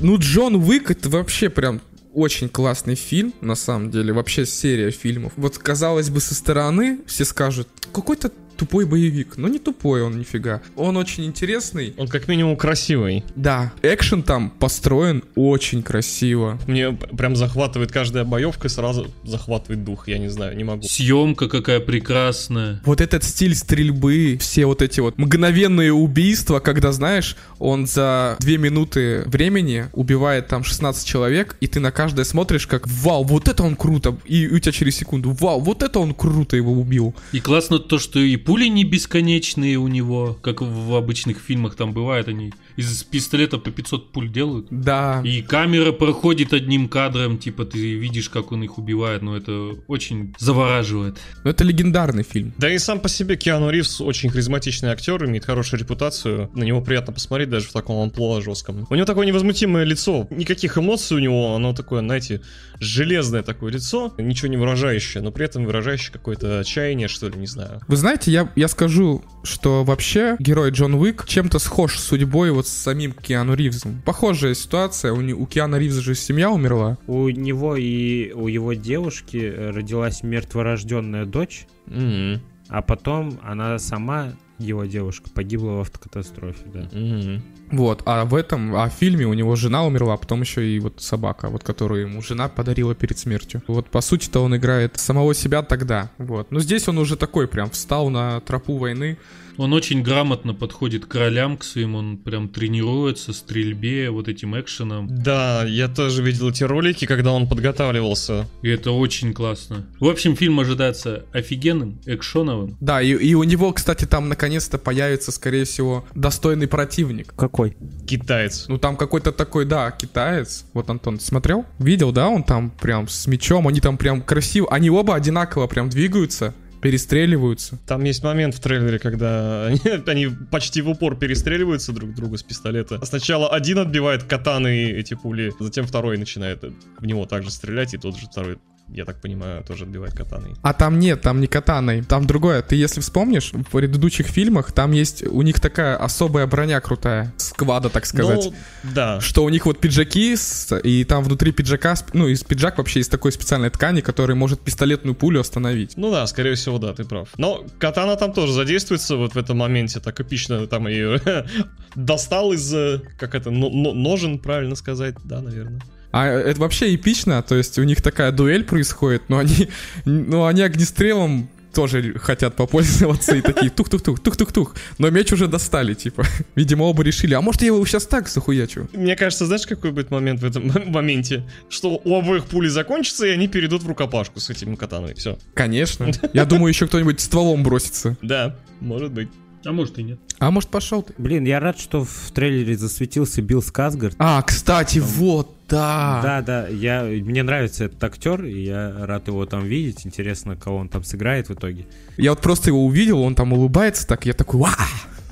Ну, Джон Уик это вообще прям очень классный фильм, на самом деле, вообще серия фильмов. Вот, казалось бы, со стороны все скажут, какой-то тупой боевик. Но не тупой он, нифига. Он очень интересный. Он как минимум красивый. Да, экшен там построен очень красиво. Мне прям захватывает каждая боевка и сразу захватывает дух. Я не знаю, не могу. Съемка какая прекрасная. Вот этот стиль стрельбы, все вот эти вот мгновенные убийства, когда, знаешь, он за две минуты времени убивает там 16 человек, и ты на каждое смотришь как «Вау, вот это он круто!» И у тебя через секунду «Вау, вот это он круто его убил!» И классно то, что и пули не бесконечные у него, как в обычных фильмах там бывает, они из пистолета по 500 пуль делают. Да. И камера проходит одним кадром, типа ты видишь, как он их убивает, но это очень завораживает. Но это легендарный фильм. Да и сам по себе Киану Ривз очень харизматичный актер, имеет хорошую репутацию. На него приятно посмотреть даже в таком амплуа жестком. У него такое невозмутимое лицо. Никаких эмоций у него, оно такое, знаете, железное такое лицо, ничего не выражающее, но при этом выражающее какое-то отчаяние, что ли, не знаю. Вы знаете, я, я скажу, что вообще герой Джон Уик чем-то схож с судьбой вот с самим Киану Ривзом. Похожая ситуация. У, не- у Киану Ривза же семья умерла. У него и у его девушки родилась мертворожденная дочь, Мгм. а потом она сама, его девушка, погибла в автокатастрофе, да. Мгм. Вот, а в этом, а в фильме у него жена умерла, а потом еще и вот собака, вот которую ему жена подарила перед смертью. Вот, по сути-то он играет самого себя тогда, вот. Но здесь он уже такой прям встал на тропу войны, Он очень грамотно подходит к ролям, к своим, он прям тренируется, стрельбе, вот этим экшеном. Да, я тоже видел эти ролики, когда он подготавливался. И это очень классно. В общем, фильм ожидается офигенным, экшоновым. Да, и, и у него, кстати, там наконец-то появится, скорее всего, достойный противник. Какой? Китаец. Ну там какой-то такой, да, китаец. Вот Антон смотрел? Видел, да? Он там прям с мечом, они там прям красиво. Они оба одинаково прям двигаются, перестреливаются. Там есть момент в трейлере, когда они, *laughs* они почти в упор перестреливаются друг друга с пистолета. Сначала один отбивает катаны эти пули, затем второй начинает в него также стрелять, и тот же второй я так понимаю, тоже отбивает катаной. А там нет, там не катаной, там другое. Ты если вспомнишь, в предыдущих фильмах там есть у них такая особая броня крутая, сквада, так сказать. Ну, да. Что у них вот пиджаки, с- и там внутри пиджака, ну, из пиджак вообще из такой специальной ткани, который может пистолетную пулю остановить. Ну да, скорее всего, да, ты прав. Но катана там тоже задействуется вот в этом моменте, так эпично там ее *laughs* достал из, э, как это, но- но- ножен, правильно сказать, да, наверное. А это вообще эпично, то есть у них такая дуэль происходит, но они, ну, они огнестрелом тоже хотят попользоваться и такие тух-тух-тух, тух-тух-тух. Но меч уже достали, типа. Видимо, оба решили, а может я его сейчас так захуячу? Мне кажется, знаешь, какой будет момент в этом *laughs* моменте? Что у обоих пули закончатся, и они перейдут в рукопашку с этим катаной. Все. Конечно. *laughs* Я думаю, еще кто-нибудь стволом бросится. Да, может быть. А может и нет. А может пошел ты? Блин, я рад, что в трейлере засветился Билл Сказгард. А, кстати, вот, да. Да, да, я, мне нравится этот актер, и я рад его там видеть. Интересно, кого он там сыграет в итоге. Я вот просто его увидел, он там улыбается так, я такой, ва,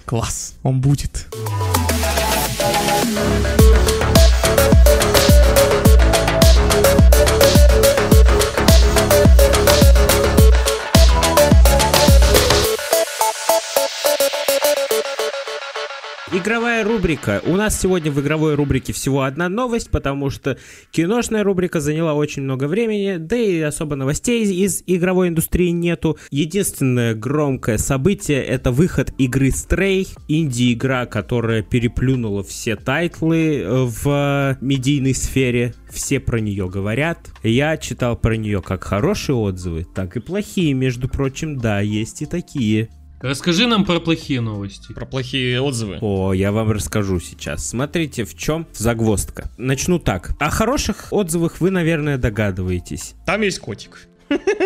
класс, он будет. Игровая рубрика. У нас сегодня в игровой рубрике всего одна новость, потому что киношная рубрика заняла очень много времени, да и особо новостей из, из игровой индустрии нету. Единственное громкое событие — это выход игры Stray, инди-игра, которая переплюнула все тайтлы э, в медийной сфере. Все про нее говорят. Я читал про нее как хорошие отзывы, так и плохие, между прочим, да, есть и такие. Расскажи нам про плохие новости. Про плохие отзывы. О, я вам расскажу сейчас. Смотрите, в чем загвоздка. Начну так. О хороших отзывах вы, наверное, догадываетесь. Там есть котик.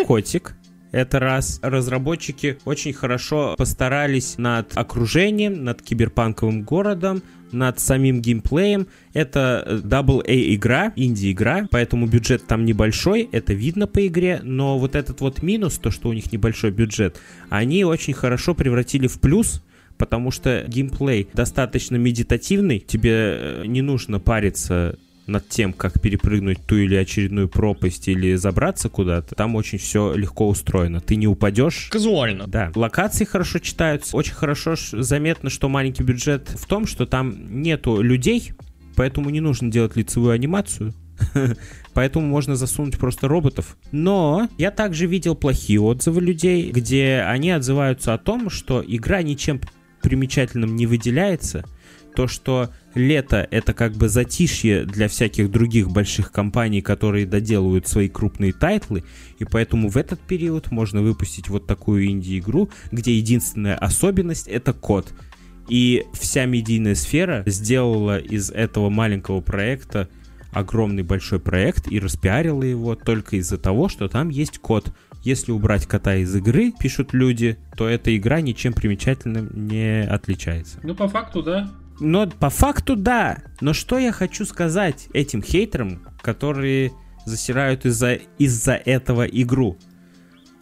Котик. Это раз. Разработчики очень хорошо постарались над окружением, над киберпанковым городом, над самим геймплеем. Это э, AA игра, инди-игра, поэтому бюджет там небольшой, это видно по игре, но вот этот вот минус, то, что у них небольшой бюджет, они очень хорошо превратили в плюс, потому что геймплей достаточно медитативный, тебе э, не нужно париться над тем, как перепрыгнуть ту или очередную пропасть или забраться куда-то, там очень все легко устроено. Ты не упадешь. Казуально. Да, локации хорошо читаются. Очень хорошо заметно, что маленький бюджет в том, что там нету людей, поэтому не нужно делать лицевую анимацию. *laughs* Поэтому можно засунуть просто роботов. Но я также видел плохие отзывы людей, где они отзываются о том, что игра ничем примечательным не выделяется. То, что лето это как бы затишье для всяких других больших компаний, которые доделывают свои крупные тайтлы, и поэтому в этот период можно выпустить вот такую инди-игру, где единственная особенность это кот. И вся медийная сфера сделала из этого маленького проекта огромный большой проект и распиарила его только из-за того, что там есть кот. Если убрать кота из игры, пишут люди, то эта игра ничем примечательным не отличается. Ну, по факту, да. Но по факту да. Но что я хочу сказать этим хейтерам, которые засирают из-за из этого игру?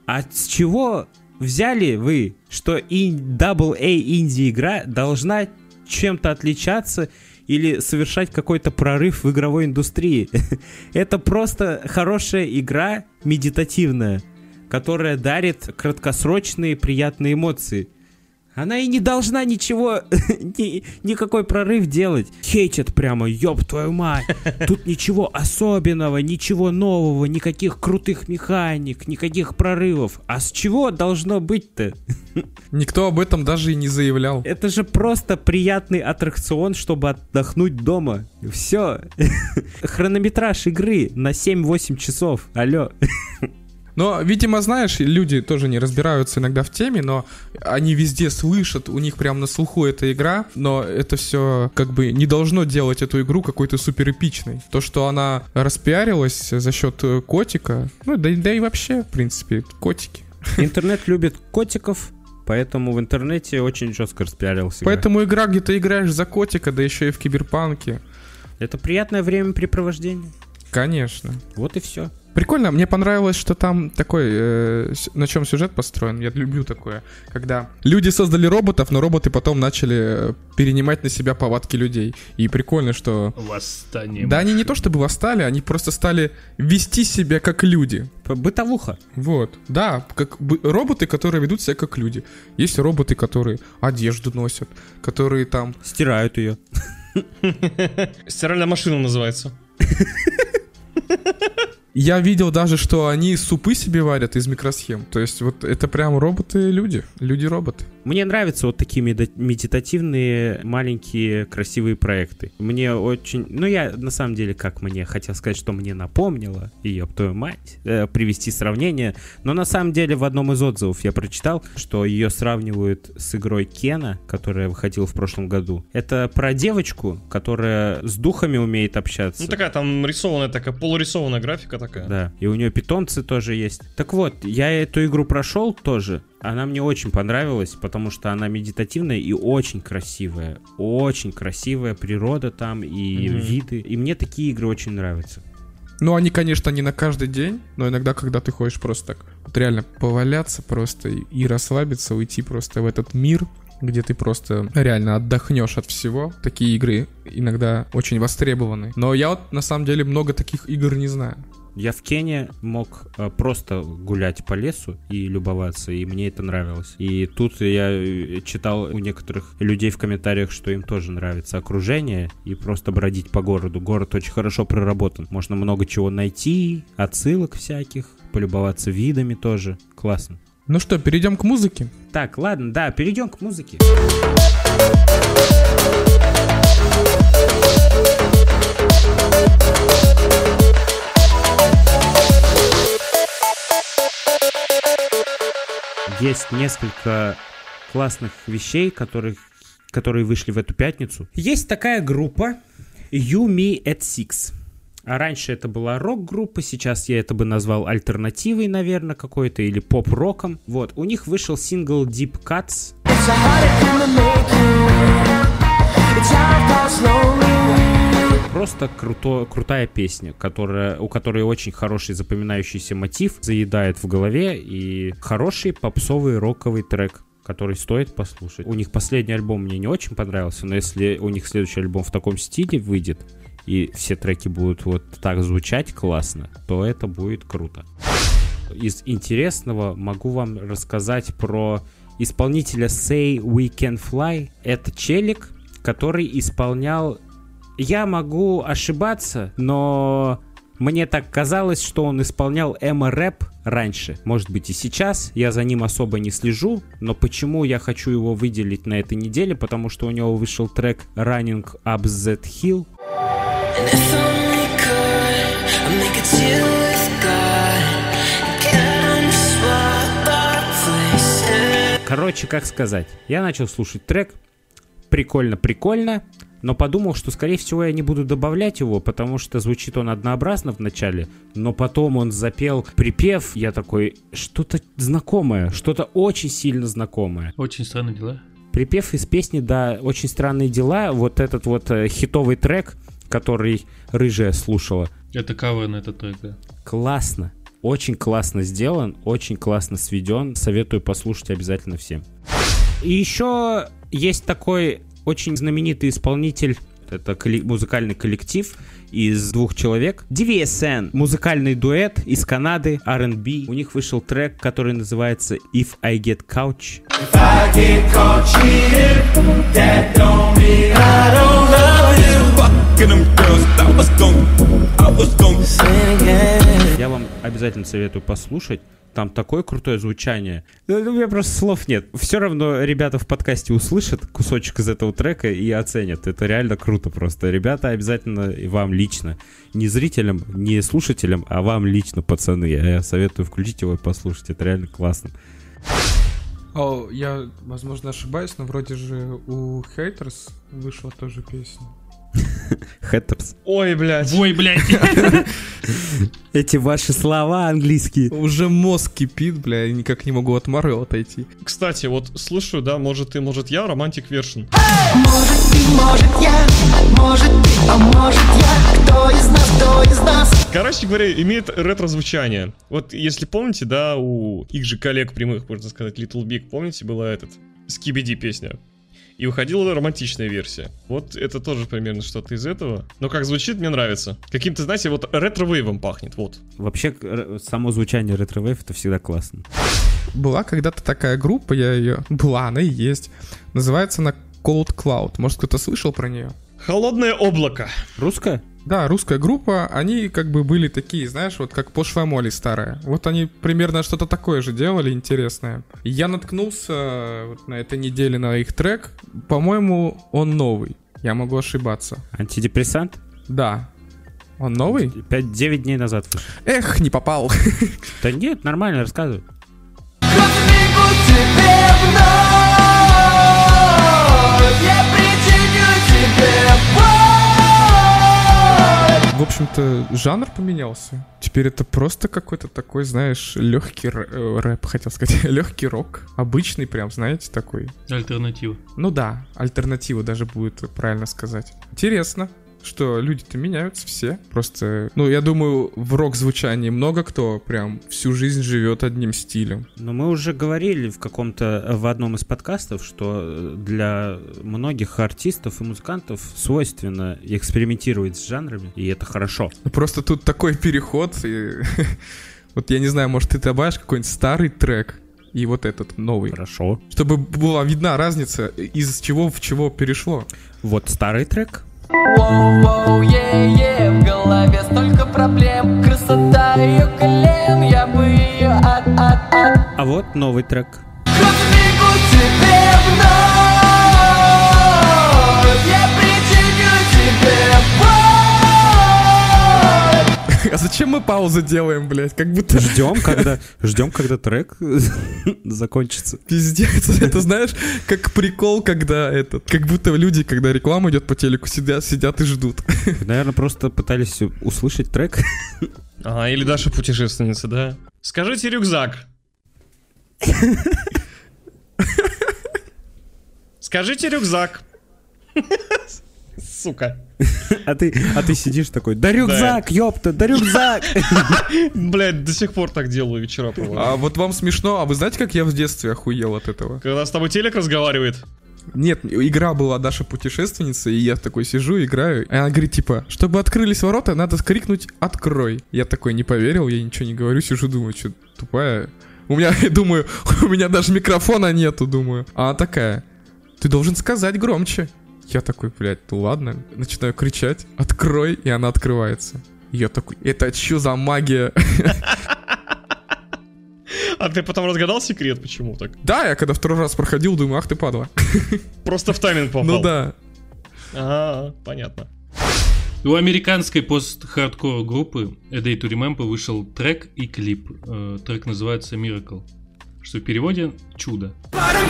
А с чего взяли вы, что и AA инди-игра должна чем-то отличаться или совершать какой-то прорыв в игровой индустрии? *laughs* Это просто хорошая игра медитативная, которая дарит краткосрочные приятные эмоции. Она и не должна ничего, *laughs* ни- никакой прорыв делать. Хейтят прямо, ёб твою мать. *laughs* Тут ничего особенного, ничего нового, никаких крутых механик, никаких прорывов. А с чего должно быть-то? *laughs* Никто об этом даже и не заявлял. Это же просто приятный аттракцион, чтобы отдохнуть дома. Все. Хронометраж игры на 7-8 часов. Алло. Но, видимо, знаешь, люди тоже не разбираются иногда в теме, но они везде слышат, у них прям на слуху эта игра, но это все как бы не должно делать эту игру какой-то супер эпичной. То, что она распиарилась за счет э, котика, ну да, да и вообще, в принципе, котики. Интернет любит котиков, Поэтому в интернете очень жестко распиарился. Поэтому игра, где ты играешь за котика, да еще и в киберпанке. Это приятное времяпрепровождение. Конечно. Вот и все. Прикольно, мне понравилось, что там такой, э, на чем сюжет построен. Я люблю такое, когда люди создали роботов, но роботы потом начали э, перенимать на себя повадки людей. И прикольно, что... Восстание. Да, они не то чтобы восстали, они просто стали вести себя как люди. Бытовуха. Вот, да, как бы роботы, которые ведут себя как люди. Есть роботы, которые одежду носят, которые там... Стирают ее. *laughs* Стиральная машина называется. *laughs* Я видел даже, что они супы себе варят из микросхем. То есть вот это прям роботы-люди. Люди-роботы. Мне нравятся вот такие медитативные маленькие красивые проекты. Мне очень... Ну, я на самом деле, как мне хотел сказать, что мне напомнило, ее твою мать, э, привести сравнение. Но на самом деле в одном из отзывов я прочитал, что ее сравнивают с игрой Кена, которая выходила в прошлом году. Это про девочку, которая с духами умеет общаться. Ну, такая там рисованная, такая полурисованная графика такая. Да, и у нее питомцы тоже есть. Так вот, я эту игру прошел тоже, она мне очень понравилась, потому что она медитативная и очень красивая. Очень красивая природа там и mm-hmm. виды. И мне такие игры очень нравятся. Ну, они, конечно, не на каждый день, но иногда, когда ты хочешь просто так вот реально поваляться просто и, и расслабиться, уйти просто в этот мир, где ты просто реально отдохнешь от всего. Такие игры иногда очень востребованы. Но я вот на самом деле много таких игр не знаю. Я в Кении мог э, просто гулять по лесу и любоваться, и мне это нравилось. И тут я э, читал у некоторых людей в комментариях, что им тоже нравится окружение и просто бродить по городу. Город очень хорошо проработан. Можно много чего найти, отсылок всяких, полюбоваться видами тоже. Классно. Ну что, перейдем к музыке? Так, ладно, да, перейдем к музыке. Есть несколько классных вещей, которых, которые вышли в эту пятницу. Есть такая группа You Me at Six. А раньше это была рок-группа, сейчас я это бы назвал альтернативой, наверное, какой-то, или поп-роком. Вот, у них вышел сингл Deep Cuts. Просто круто, крутая песня, которая, у которой очень хороший запоминающийся мотив, заедает в голове и хороший попсовый роковый трек который стоит послушать. У них последний альбом мне не очень понравился, но если у них следующий альбом в таком стиле выйдет, и все треки будут вот так звучать классно, то это будет круто. Из интересного могу вам рассказать про исполнителя Say We Can Fly. Это челик, который исполнял я могу ошибаться, но мне так казалось, что он исполнял эмо-рэп раньше. Может быть и сейчас, я за ним особо не слежу, но почему я хочу его выделить на этой неделе? Потому что у него вышел трек Running Up That Hill. Короче, как сказать, я начал слушать трек, прикольно-прикольно, но подумал, что, скорее всего, я не буду добавлять его, потому что звучит он однообразно в начале, но потом он запел припев, я такой, что-то знакомое, что-то очень сильно знакомое. Очень странные дела. Припев из песни, да, очень странные дела, вот этот вот э, хитовый трек, который Рыжая слушала. Это кавер на этот трек, да. Классно. Очень классно сделан, очень классно сведен. Советую послушать обязательно всем. И еще есть такой очень знаменитый исполнитель, это музыкальный коллектив из двух человек. DVSN, музыкальный дуэт из Канады, R&B. У них вышел трек, который называется If I Get Couch. If I get caught cheating, that don't mean I don't love you. Я вам обязательно советую послушать. Там такое крутое звучание. Ну, У меня просто слов нет. Все равно ребята в подкасте услышат кусочек из этого трека и оценят. Это реально круто просто. Ребята обязательно и вам лично. Не зрителям, не слушателям, а вам лично, пацаны. Я советую включить его и послушать. Это реально классно. О, я, возможно, ошибаюсь, но вроде же у Haters вышла тоже песня. *laughs* Хэттерс. Ой, блядь. Ой, блядь. *laughs* Эти ваши слова английские. Уже мозг кипит, бля, я никак не могу от Марвел отойти. Кстати, вот слушаю, да, может ты, может я, романтик вершин. Может ты, может я, может ты, а может я Кто из нас, кто из нас Короче говоря, имеет ретро-звучание. Вот если помните, да, у их же коллег прямых, можно сказать, Little Big, помните, была этот Скибиди песня. И выходила романтичная версия. Вот это тоже примерно что-то из этого. Но как звучит, мне нравится. Каким-то, знаете, вот ретро-вейвом пахнет, вот. Вообще, само звучание ретро-вейв это всегда классно. Была когда-то такая группа, я ее... Была, она и есть. Называется она Cold Cloud. Может, кто-то слышал про нее? Холодное облако. Русская? Да, русская группа, они как бы были такие, знаешь, вот как Пошлая Молли старая. Вот они примерно что-то такое же делали интересное. Я наткнулся вот на этой неделе на их трек. По-моему, он новый. Я могу ошибаться. Антидепрессант? Да. Он новый? 5-9 дней назад. Эх, не попал. *laughs* Да нет, нормально, рассказывай. В общем-то, жанр поменялся. Теперь это просто какой-то такой, знаешь, легкий рэп, хотел сказать, *laughs* легкий рок. Обычный прям, знаете, такой. Альтернатива. Ну да, альтернатива даже будет правильно сказать. Интересно, что люди-то меняются все. Просто, ну, я думаю, в рок-звучании много кто прям всю жизнь живет одним стилем. Но мы уже говорили в каком-то, в одном из подкастов, что э, для многих артистов и музыкантов свойственно экспериментировать с жанрами, и это хорошо. Ну, Просто тут такой переход, и *laughs* вот я не знаю, может, ты добавишь какой-нибудь старый трек, и вот этот новый. Хорошо. Чтобы была видна разница, из чего в чего перешло. Вот старый трек. Воу-воу, е-е, в голове столько проблем. Красота ее колен, я бы ее от от от. А вот новый трек. Разбегу тебе вновь А зачем мы паузу делаем, блядь? Как будто Ждем, когда, ждем, когда трек *laughs* закончится. Пиздец, это знаешь, как прикол, когда этот, как будто люди, когда реклама идет по телеку, сидят, сидят и ждут. Наверное, просто пытались услышать трек. Ага, или Даша путешественница, да? Скажите рюкзак. *laughs* Скажите рюкзак. Сука. *laughs* А ты, а ты сидишь такой, да рюкзак, ёпта, да рюкзак. *laughs* Блять, до сих пор так делаю вечера провожу. А вот вам смешно, а вы знаете, как я в детстве охуел от этого? Когда с тобой телек разговаривает. Нет, игра была Даша путешественница, и я такой сижу, играю. И она говорит, типа, чтобы открылись ворота, надо скрикнуть «Открой». Я такой не поверил, я ничего не говорю, сижу, думаю, что тупая. У меня, *laughs* думаю, у меня даже микрофона нету, думаю. А она такая, ты должен сказать громче. Я такой, блядь, ну ладно. Начинаю кричать, открой, и она открывается. Я такой, это что за магия? А ты потом разгадал секрет, почему так? Да, я когда второй раз проходил, думаю, ах ты падла. Просто в тайминг попал. Ну да. Ага, понятно. У американской пост-хардкор группы A Day to Remember вышел трек и клип. Э, Трек называется Miracle, что в переводе «Чудо». But I'm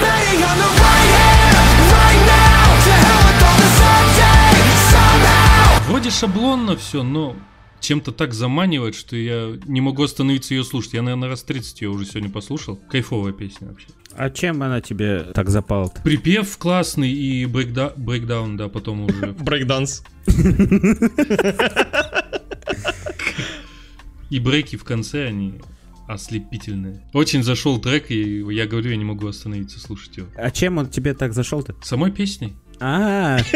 Вроде шаблонно все, но чем-то так заманивает, что я не могу остановиться ее слушать. Я, наверное, раз 30 ее уже сегодня послушал. Кайфовая песня вообще. А чем она тебе так запала-то? Припев классный и брейкда... брейкдаун, да, потом уже. *laughs* Брейкданс. И брейки в конце, они ослепительные. Очень зашел трек, и я говорю, я не могу остановиться слушать его. А чем он тебе так зашел-то? Самой песней. А, *laughs*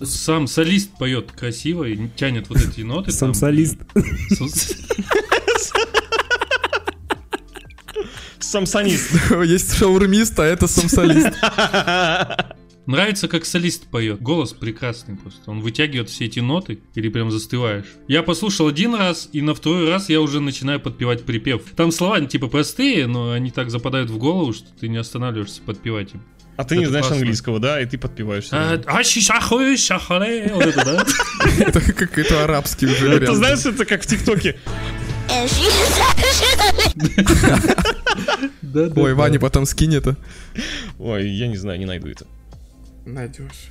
Сам солист поет красиво и тянет вот эти ноты. сам там. солист. Самсонист. Есть шаурмист, а это самсолист. Нравится, как солист поет. Голос прекрасный просто. Он вытягивает все эти ноты, или прям застываешь. Я послушал один раз, и на второй раз я уже начинаю подпевать припев. Там слова типа простые, но они так западают в голову, что ты не останавливаешься подпевать им. А ты не Это знаешь классно. английского, да? И ты подпеваешь. А, Вот это, да? *laughs* Это какой-то арабский уже Ты вариант. знаешь, это как в ТикТоке. Ой. Ваня потом скинь это. Ой, я не знаю, не найду это. Найдешь.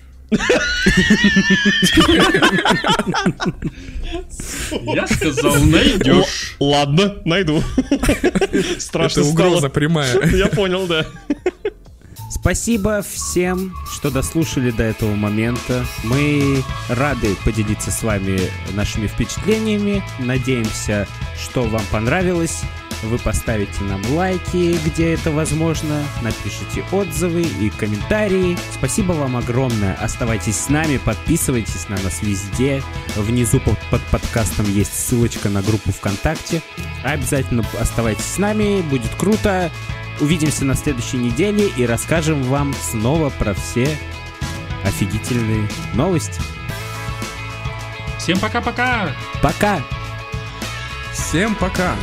Я сказал, найдешь. Ладно, найду. *laughs* Страшно Это угроза прямая. Я понял, да. Спасибо всем, что дослушали до этого момента. Мы рады поделиться с вами нашими впечатлениями. Надеемся, что вам понравилось. Вы поставите нам лайки, где это возможно, напишите отзывы и комментарии. Спасибо вам огромное. Оставайтесь с нами, подписывайтесь на нас везде. Внизу под, под подкастом есть ссылочка на группу ВКонтакте. Обязательно оставайтесь с нами, будет круто. Увидимся на следующей неделе и расскажем вам снова про все офигительные новости. Всем пока-пока. Пока! Всем пока.